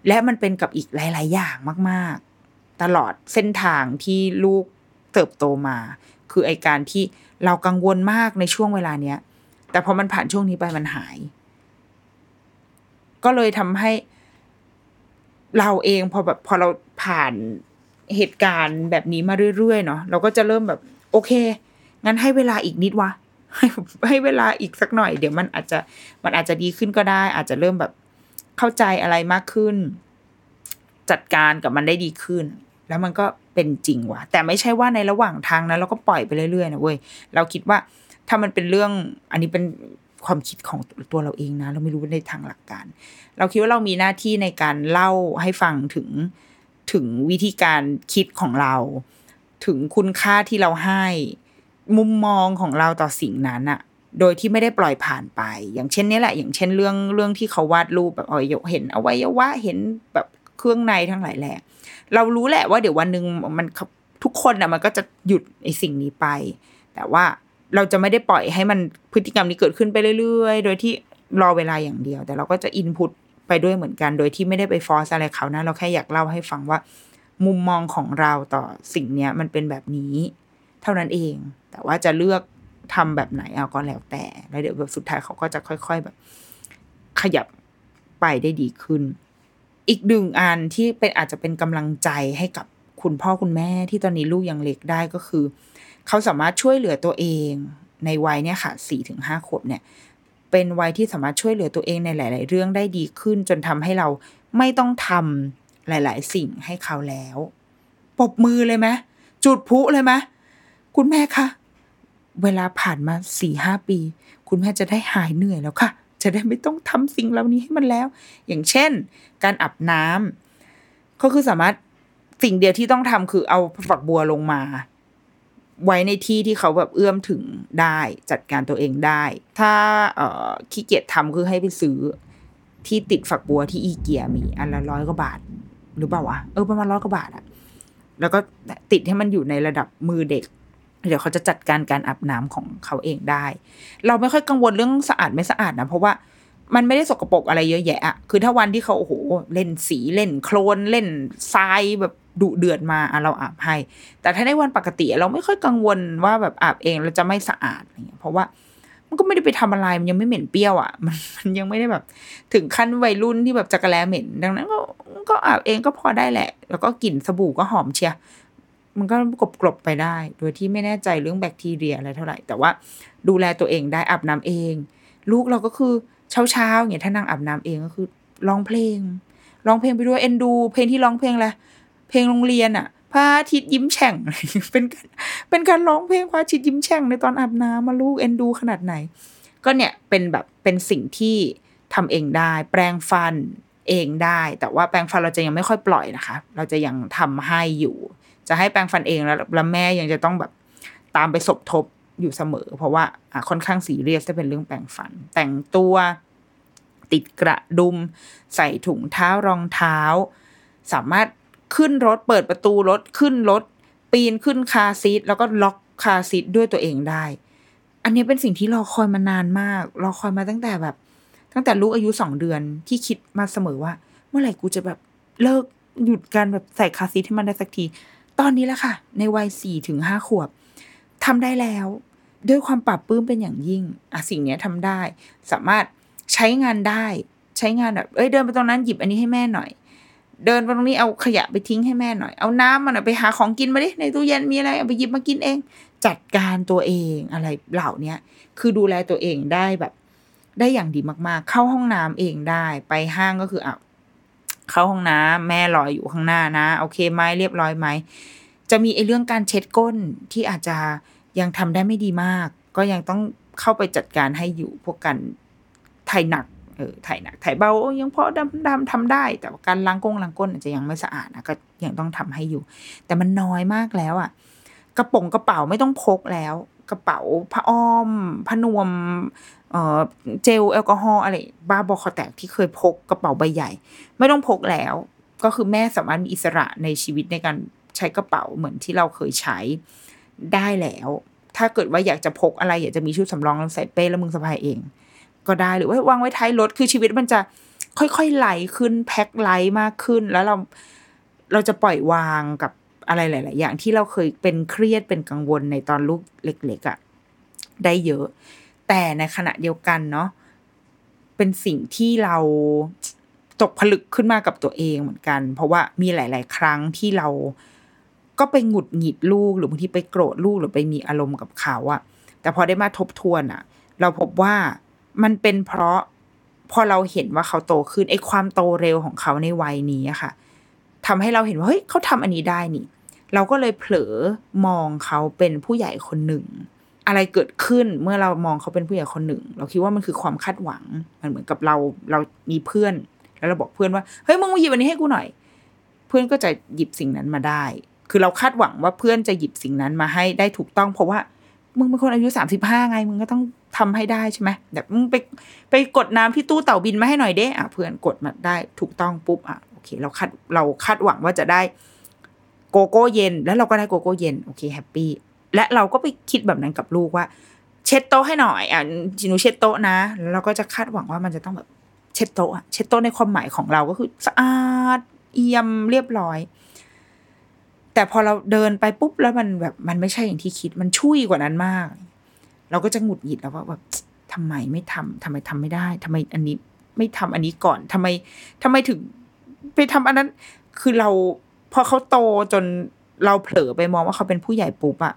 Speaker 1: และมันเป็นกับอีกหลาย ๆ อย่างมาก ๆ ตลอดเส้นทางที่ลูกเติบโตมา คือไอการที่เรากังวลมากในช่วงเวลาเนี้ย แต่พอมันผ่านช่วงนี้ไปมันหาย ก็เลยทำให้เราเองพอแบบพอเราผ่าน เหตุการณ์แบบนี้มาเรื่อยๆเนาะเราก็จะเริ่มแบบ โอเค งั้นให้เวลาอีกนิดวะให้ให้เวลาอีกสักหน่อย เดี๋ยวมันอาจจะมันอาจจะดีขึ้นก็ได้ อาจจะเริ่มแบบเข้าใจอะไรมากขึ้น จัดการกับมันได้ดีขึ้น แล้วมันก็เป็นจริงว่ะ แต่ไม่ใช่ว่าในระหว่างทางนั้นเราก็ปล่อยไปเรื่อยๆนะเว้ยเราคิดว่าถ้ามันเป็นเรื่องอันนี้เป็นความคิดของตัวเราเองนะ เราไม่รู้ในทางหลักการ เราคิดว่าเรามีหน้าที่ในการเล่าให้ฟังถึง ถึงวิธีการคิดของเรา ถึงคุณค่าที่เราให้ มุมมองของเราต่อสิ่งนั้นอะโดยที่ไม่ได้ปล่อยผ่านไป อย่างเช่นนี้แหละ อย่างเช่นเรื่องเรื่องที่เขาวาดรูปแบบเอาเห็นอวัยวะเห็นแบบเครื่องในทั้งหลายแหละ เรารู้แหละว่าเดี๋ยววันหนึ่งมันทุกคนอะมันก็จะหยุดไอสิ่งนี้ไป แต่ว่าเราจะไม่ได้ปล่อยให้มันพฤติกรรมนี้เกิดขึ้นไปเรื่อยๆ โดยที่รอเวลาอย่างเดียว แต่เราก็จะอินพุต ไปด้วยเหมือนกัน โดยที่ไม่ได้ไปฟอสอะไรเขานะ เราแค่อยากเล่าให้ฟังว่า มุมมองของเราต่อสิ่งเนี้ยมันเป็นแบบนี้ เท่านั้นเอง แต่ว่าจะเลือกทำแบบไหนเอาก็แล้วแต่ แล้วเดี๋ยวแบบสุดท้ายเขาก็จะค่อย ๆแบบ ขยับไปได้ดีขึ้น อีกหนึ่งอันที่เป็นอาจจะเป็นกำลังใจให้กับคุณพ่อคุณแม่ที่ตอนนี้ลูกยังเล็กได้ก็คือ เขาสามารถช่วยเหลือตัวเองในวัยเนี่ยค่ะสี่ถึงห้าขวบเนี่ย เป็นวัยที่สามารถช่วยเหลือตัวเองในหลาย ๆ เรื่องได้ดีขึ้น จนทำให้เราไม่ต้องทำหลาย ๆ สิ่งให้เขาแล้วปบมือเลยไหมจุดพุเลยไหมคุณแม่คะเวลาผ่านมาสี่ห้าปี คุณแม่จะได้หายเหนื่อยแล้วค่ะ จะได้ไม่ต้องทำสิ่งเหล่านี้ให้มันแล้ว อย่างเช่น การอาบน้ำก็คือสามารถสิ่งเดียวที่ต้องทำคือเอาฝักบัวลงมา ไว้ในที่ที่เขาแบบเอื้อมถึงได้จัดการตัวเองได้ ถ้าเอ่อขี้เกียจทำคือให้ไปซื้อที่ติดฝักบัวที่อีเกียมี อันละร้อยกว่าบาท หรือเปล่าวะเออประมาณร้อยกว่าบาทอะแล้วก็ติดให้มันอยู่ในระดับมือเด็ก เดี๋ยวเขาจะจัดการการอาบน้ำของเขาเองได้ เราไม่ค่อยกังวลเรื่องสะอาดไม่สะอาดนะเพราะว่ามันไม่ได้สกปรกอะไรเยอะแยะอะคือถ้าวันที่เขาโอ้โหเล่นสีเล่นโคลนเล่นทรายแบบ ดุเดือดมาอะเราอาบให้ แต่ถ้าในวันปกติเราไม่ค่อยกังวลว่าแบบอาบเองเราจะไม่สะอาดอะไรเงี้ยเพราะว่ามันก็ไม่ได้ไปทำอะไรมันยังไม่เหม็นเปรี้ยวอะมันมันยังไม่ได้แบบ ถึงขั้นวัยรุ่นที่แบบจักระแลเหม็น ดังนั้นก็ก็อาบเองก็พอได้แหละ แล้วก็กลิ่นสบู่ก็หอมเชียมันก็กลบกลบไปได้ โดยที่ไม่แน่ใจเรื่องแบคทีเรียอะไรเท่าไหร่ แต่ว่าดูแลตัวเองได้อาบน้ำเอง ลูกเราก็คือเช้าเช้าเนี่ยถ้านางอาบน้ำเองก็คือร้องเพลงร้องเพลงไปด้วยเอ็นดู เพลงที่ร้องเพลงแหละ เพลงโรงเรียนอะพระอาทิตย์ยิ้มแฉ่ง เป็นเป็นการร้องเพลงพระอาทิตย์ยิ้มแฉ่งในตอนอาบน้ำมาลูกเอ็นดูขนาดไหน ก็เนี่ยเป็นแบบเป็นสิ่งที่ทำเองได้ แปรงฟันเองได้ แต่ว่าแปรงฟันเราจะยังไม่ค่อยปล่อยนะคะ เราจะยังทำให้อยู่ จะให้แปรงฟันเองแล้วแล้วแม่ยังจะต้องแบบตามไปสบทบอยู่เสมอ เพราะว่าค่อนข้างซีเรียสถ้าเป็นเรื่องแปรงฟัน แต่งตัวติดกระดุม ใส่ถุงเท้ารองเท้า สามารถ ขึ้นรถเปิดประตูรถขึ้นรถ ปีนขึ้นคาซีทแล้วก็ล็อกคาซีทด้วยตัวเองได้ อันนี้เป็นสิ่งที่รอคอยมานานมากรอคอยมาตั้งแต่แบบ ตั้งแต่ลูกอายุสองเดือนที่คิดมาเสมอว่า เมื่อไหร่กูจะแบบเลิกหยุดการแบบใส่คาซีทให้มันได้สักที ตอนนี้แหละค่ะ ในวัยสี่ถึงห้าขวบทำได้แล้ว ด้วยความปรับปื้มเป็นอย่างยิ่งอะสิ่งนี้ทำได้ สามารถใช้งานได้ ใช้งานแบบเอ้ยเดินไปตรงนั้นหยิบอันนี้ให้แม่หน่อย เดินไปตรงนี้เอาขยะไปทิ้งให้แม่หน่อย เอาน้ำมันอะไปหาของกินมาดิ ในตู้เย็นมีอะไรเอาไปหยิบมากินเอง จัดการตัวเองอะไรเหล่านี้คือดูแลตัวเองได้แบบ ได้อย่างดีมากๆ เข้าห้องน้ำเองได้ ไปห้างก็คืออะเข้าห้องน้ำแม่รออยู่ข้างหน้านะ โอเคไหมเรียบร้อยไหม จะมีไอ้เรื่องการเช็ดก้นที่อาจจะยังทำได้ไม่ดีมาก ก็ยังต้องเข้าไปจัดการให้อยู่พวกกันถ่ายหนัก เออถ่ายหนักถ่ายเบายังพอดำดำทำได้ แต่การล้างก้งล้างก้นอาจจะยังไม่สะอาดนะก็ยังต้องทำให้อยู่ แต่มันน้อยมากแล้วอะ กระป๋องกระเป๋าไม่ต้องพกแล้ว กระเป๋าผ้าอ้อมผ้านวมเออเจลแอลกอฮอล์อะไรบ้าบอคอแตกที่เคยพกกระเป๋าใบใหญ่ ไม่ต้องพกแล้ว ก็คือแม่สามารถมีอิสระในชีวิตในการใช้กระเป๋าเหมือนที่เราเคยใช้ได้แล้ว ถ้าเกิดว่าอยากจะพกอะไร อยากจะมีชุดสำรองใส่เป้แล้วมึงสะพายเอง ก็ได้หรือว่าวางไว้ท้ายรถคือชีวิตมันจะค่อยๆไหลขึ้นแพ็คไลท์มากขึ้น แล้วเราเราจะปล่อยวางกับอะไรหลาย ๆ อย่างที่เราเคยเป็นเครียดเป็นกังวลในตอนลูกเล็ก ๆอะ่ะได้เยอะ แต่ในขณะเดียวกันเนาะเป็นสิ่งที่เราตกผลึกขึ้นมากับตัวเองเหมือนกัน เพราะว่ามีหลาย ๆ ครั้งที่เราก็ไปหงุดหงิดลูกหรือบางทีไปโกรธลูกหรือไปมีอารมณ์กับเขาอะแต่พอได้มาทบทวนอะเราพบว่า มันเป็นเพราะพอเราเห็นว่าเขาโตขึ้นไอ้ความโตเร็วของเขาในวัยนี้อะค่ะทำให้เราเห็นว่าเฮ้ยเขาทำอันนี้ได้นี่ เราก็เลยเผลอมองเขาเป็นผู้ใหญ่คนหนึ่ง อะไรเกิดขึ้นเมื่อเรามองเขาเป็นผู้ใหญ่คนหนึ่ง เราคิดว่ามันคือความคาดหวัง มันเหมือนกับเราเรามีเพื่อน แล้วเราบอกเพื่อนว่าเฮ้ยมึงมาหยิบอันนี้ให้กูหน่อย เพื่อนก็จะหยิบสิ่งนั้นมาได้ คือเราคาดหวังว่าเพื่อนจะหยิบสิ่งนั้นมาให้ได้ถูกต้อง เพราะว่า มึงเป็นคนอายุสามสิบห้าไง มึงก็ต้องทำให้ได้ใช่ไหมแบบมึงไปไปกดน้ำที่ตู้เต่าบินมาให้หน่อยเด้อะเพื่อนกดมาได้ถูกต้องปุ๊บอะโอเค เราคาดเราคาดหวังว่าจะได้โกโก้เย็น แล้วเราก็ได้โกโก้เย็นโอเค happy และเราก็ไปคิดแบบนั้นกับลูกว่า เช็ดโต๊ะให้หน่อยอะจินูเช็ดโต๊ะนะแล้วเราก็จะคาดหวังว่ามันจะต้องแบบเช็ดโต๊ะอะเช็ดโต๊ะในความหมายของเราก็คือ สะอาดเอี่ยมเรียบร้อย แต่พอเราเดินไปปุ๊บแล้วมันแบบมันไม่ใช่อย่างที่คิดมันช่วยกว่านั้นมาก เราก็จะหงุดหงิดแล้วว่าแบบทำไมไม่ทำทำไมทำไม่ได้ทำไมอันนี้ไม่ทำอันนี้ก่อนทำไมทำไมถึง ไปทำอันนั้น คือเราพอเขาโตจนเราเผลอไปมองว่าเขาเป็นผู้ใหญ่ปุ๊บอะ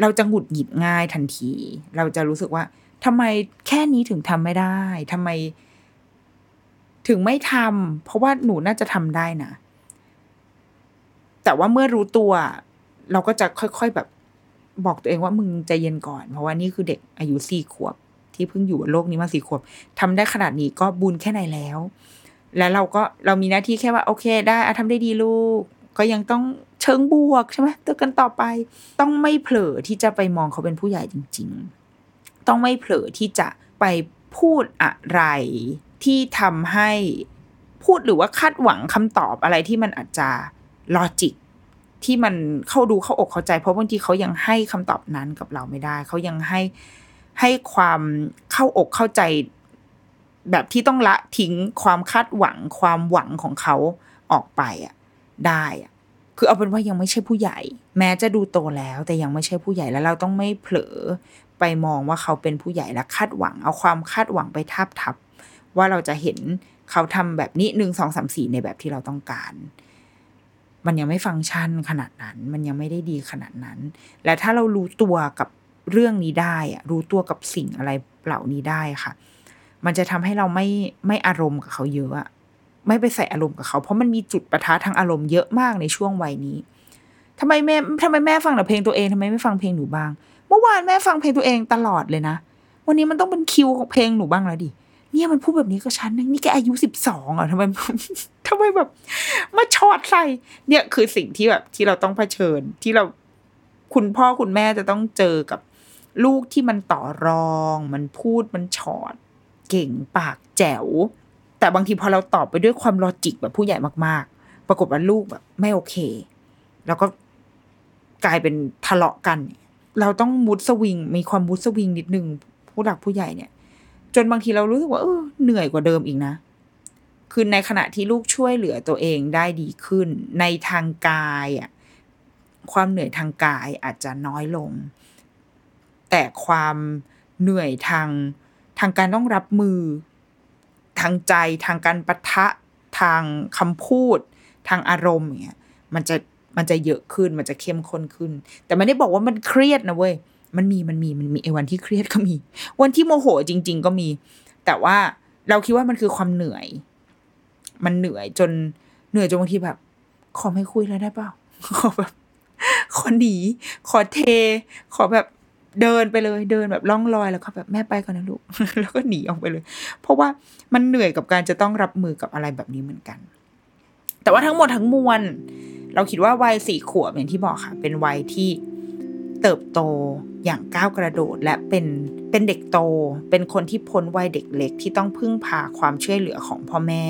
Speaker 1: เราจะหงุดหงิดง่ายทันที เราจะรู้สึกว่าทำไมแค่นี้ถึงทำไม่ได้ทำไม ถึงไม่ทำเพราะว่าหนูน่าจะทำได้นะ แต่ว่าเมื่อรู้ตัว เราก็จะค่อยๆแบบบอกตัวเองว่ามึงใจเย็นก่อน เพราะว่านี่คือเด็กอายุสี่ขวบ ที่เพิ่งอยู่บนโลกนี้มาสี่ขวบทำได้ขนาดนี้ก็บุญแค่ไหนแล้ว แล้วเราก็เรามีหน้าที่แค่ว่าโอเค ได้อะทำได้ดีลูก ก็ยังต้องเชิงบวกใช่ไหมตัวกันต่อไป ต้องไม่เผลอที่จะไปมองเขาเป็นผู้ใหญ่จริง ๆ ต้องไม่เผลอที่จะไปพูดอะไรที่ทำให้พูดหรือว่าคาดหวังคำตอบอะไรที่มันอาจจะ ลอจิกที่มันเข้าดูเข้าอกเข้าใจ เพราะบางทีเขายังให้คำตอบนั้นกับเราไม่ได้ เขายังให้ให้ความเข้าอกเข้าใจ แบบที่ต้องละทิ้งความคาดหวังความหวังของเขาออกไปอะได้อะคือเอาเป็นว่ายังไม่ใช่ผู้ใหญ่ แม้จะดูโตแล้วแต่ยังไม่ใช่ผู้ใหญ่แล้วเราต้องไม่เผลอไปมองว่าเขาเป็นผู้ใหญ่และคาดหวัง เอาความคาดหวังไปทับทับ ว่าเราจะเห็นเขาทำแบบนี้หนึ่งสองสามสี่ในแบบที่เราต้องการ มันยังไม่ฟังก์ชันขนาดนั้น มันยังไม่ได้ดีขนาดนั้น และถ้าเรารู้ตัวกับเรื่องนี้ได้อะรู้ตัวกับสิ่งอะไรเหล่านี้ได้ค่ะ มันจะทำให้เราไม่ไม่อารมณ์กับเขาเยอะอะไม่ไปใส่อารมณ์กับเขา เพราะมันมีจุดประทะทางอารมณ์เยอะมากในช่วงวัยนี้ทำไมแม่ทำไมแม่ฟังแต่เพลงตัวเองทำไมไม่ฟังเพลงหนูบ้าง เมื่อวานแม่ฟังเพลงตัวเองตลอดเลยนะ วันนี้มันต้องเป็นคิวของเพลงหนูบ้างแล้วดิ เนี่ยมันพูดแบบนี้กับฉันนี่แกอายุสิบสองอะทำไมำไมแบบมาช็อตใส่เนี่ยคือสิ่งที่แบบที่เราต้องเผชิญที่เราคุณพ่อคุณแม่จะต้องเจอกับลูกที่มันต่อรอง มันพูดมันฉอดเก่งปากแจ๋ว แต่บางทีพอเราตอบไปด้วยความลอจิกแบบผู้ใหญ่มากๆ ปรากฏว่าลูกแบบ ไม่โอเค แล้วก็กลายเป็นทะเลาะกัน เราต้องมุดสวิง มีความมุดสวิงนิดนึงผู้หลักผู้ใหญ่เนี่ย จนบางทีเรารู้สึกว่าเออเหนื่อยกว่าเดิมอีกนะ คือในขณะที่ลูกช่วยเหลือตัวเองได้ดีขึ้น ในทางกายอะความเหนื่อยทางกายอาจจะน้อยลง แต่ความเหนื่อยทางทางการต้องรับมือ ทางใจทางการปะทะทางคำพูด ทางอารมณ์เงี้ยมันจะมันจะเยอะขึ้นมันจะเข้มข้นขึ้น แต่ไม่ได้บอกว่ามันเครียดนะเว้ยมันมีมันมีมันมีไอ้วันที่เครียดก็มี วันที่โมโหจริง ๆ ก็มี แต่ว่าเราคิดว่ามันคือความเหนื่อย มันเหนื่อยจนเหนื่อยจนบางทีแบบ ขอไม่คุยแล้วได้เปล่าขอแบบขอหนี ขอเท ขอแบบเดินไปเลยเดินแบบล่องลอยแล้วก็แบบแม่ไปก่อนนะลูก แล้วก็หนีออกไปเลย เพราะว่ามันเหนื่อยกับการจะต้องรับมือกับอะไรแบบนี้เหมือนกัน แต่ว่าทั้งหมดทั้งมวลเราคิดว่าวัยสี่ขวบอย่างที่บอกค่ะ เป็นวัยที่เติบโตอย่างก้าวกระโดด และเป็นเป็นเด็กโต เป็นคนที่พ้นวัยเด็กเล็กที่ต้องพึ่งพาความช่วยเหลือของพ่อแม่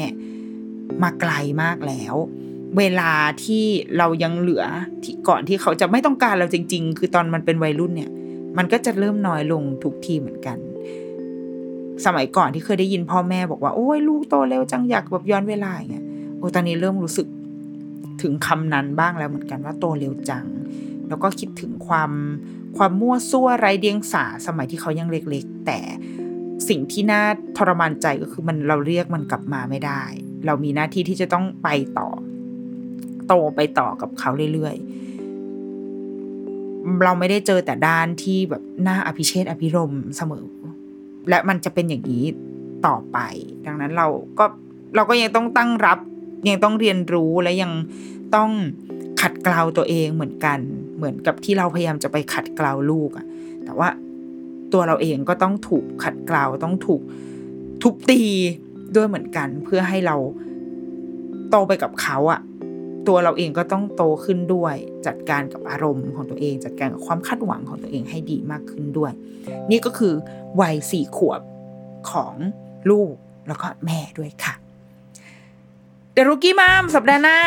Speaker 1: มาไกลมากแล้ว เวลาที่เรายังเหลือที่ก่อนที่เขาจะไม่ต้องการเราจริง ๆ คือตอนมันเป็นวัยรุ่นเนี่ย มันก็จะเริ่มน้อยลงทุกทีเหมือนกัน สมัยก่อนที่เคยได้ยินพ่อแม่บอกว่าโอ้ยลูกโตเร็วจังอยากแบบย้อนเวลาอย่างเงี้ยโอ้ตอนนี้เริ่มรู้สึกถึงคำนั้นบ้างแล้วเหมือนกันว่าโตเร็วจัง แล้วก็คิดถึงความความมั่วซั่วไร้เดียงสาสมัยที่เขายังเล็กๆ แต่สิ่งที่น่าทรมานใจก็คือมันเราเรียกมันกลับมาไม่ได้ เรามีหน้าที่ที่จะต้องไปต่อ โตไปต่อกับเขาเรื่อยๆ เราไม่ได้เจอแต่ด้านที่แบบน่าอภิเชษอภิรมเสมอ และมันจะเป็นอย่างนี้ต่อไป ดังนั้นเราก็เราก็ยังต้องตั้งรับ ยังต้องเรียนรู้และยังต้องขัดเกลาตัวเองเหมือนกัน เหมือนกับที่เราพยายามจะไปขัดเกลาลูกอะแต่ว่าตัวเราเองก็ต้องถูกขัดเกลาต้องถูกทุบตี ด้วยเหมือนกัน เพื่อให้เราโตไปกับเขาอะตัวเราเองก็ต้องโตขึ้นด้วย จัดการกับอารมณ์ของตัวเอง จัดการกับความคาดหวังของตัวเองให้ดีมากขึ้นด้วย นี่ก็คือวัยสี่ขวบของลูกแล้วก็แม่ด้วยค่ะเดรุกี้มามสัปดาห์หน้า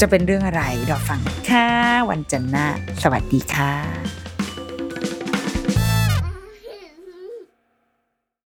Speaker 1: จะเป็นเรื่องอะไรรอฟังค่ะ วันจันทร์หน้า สวัสดีค่ะ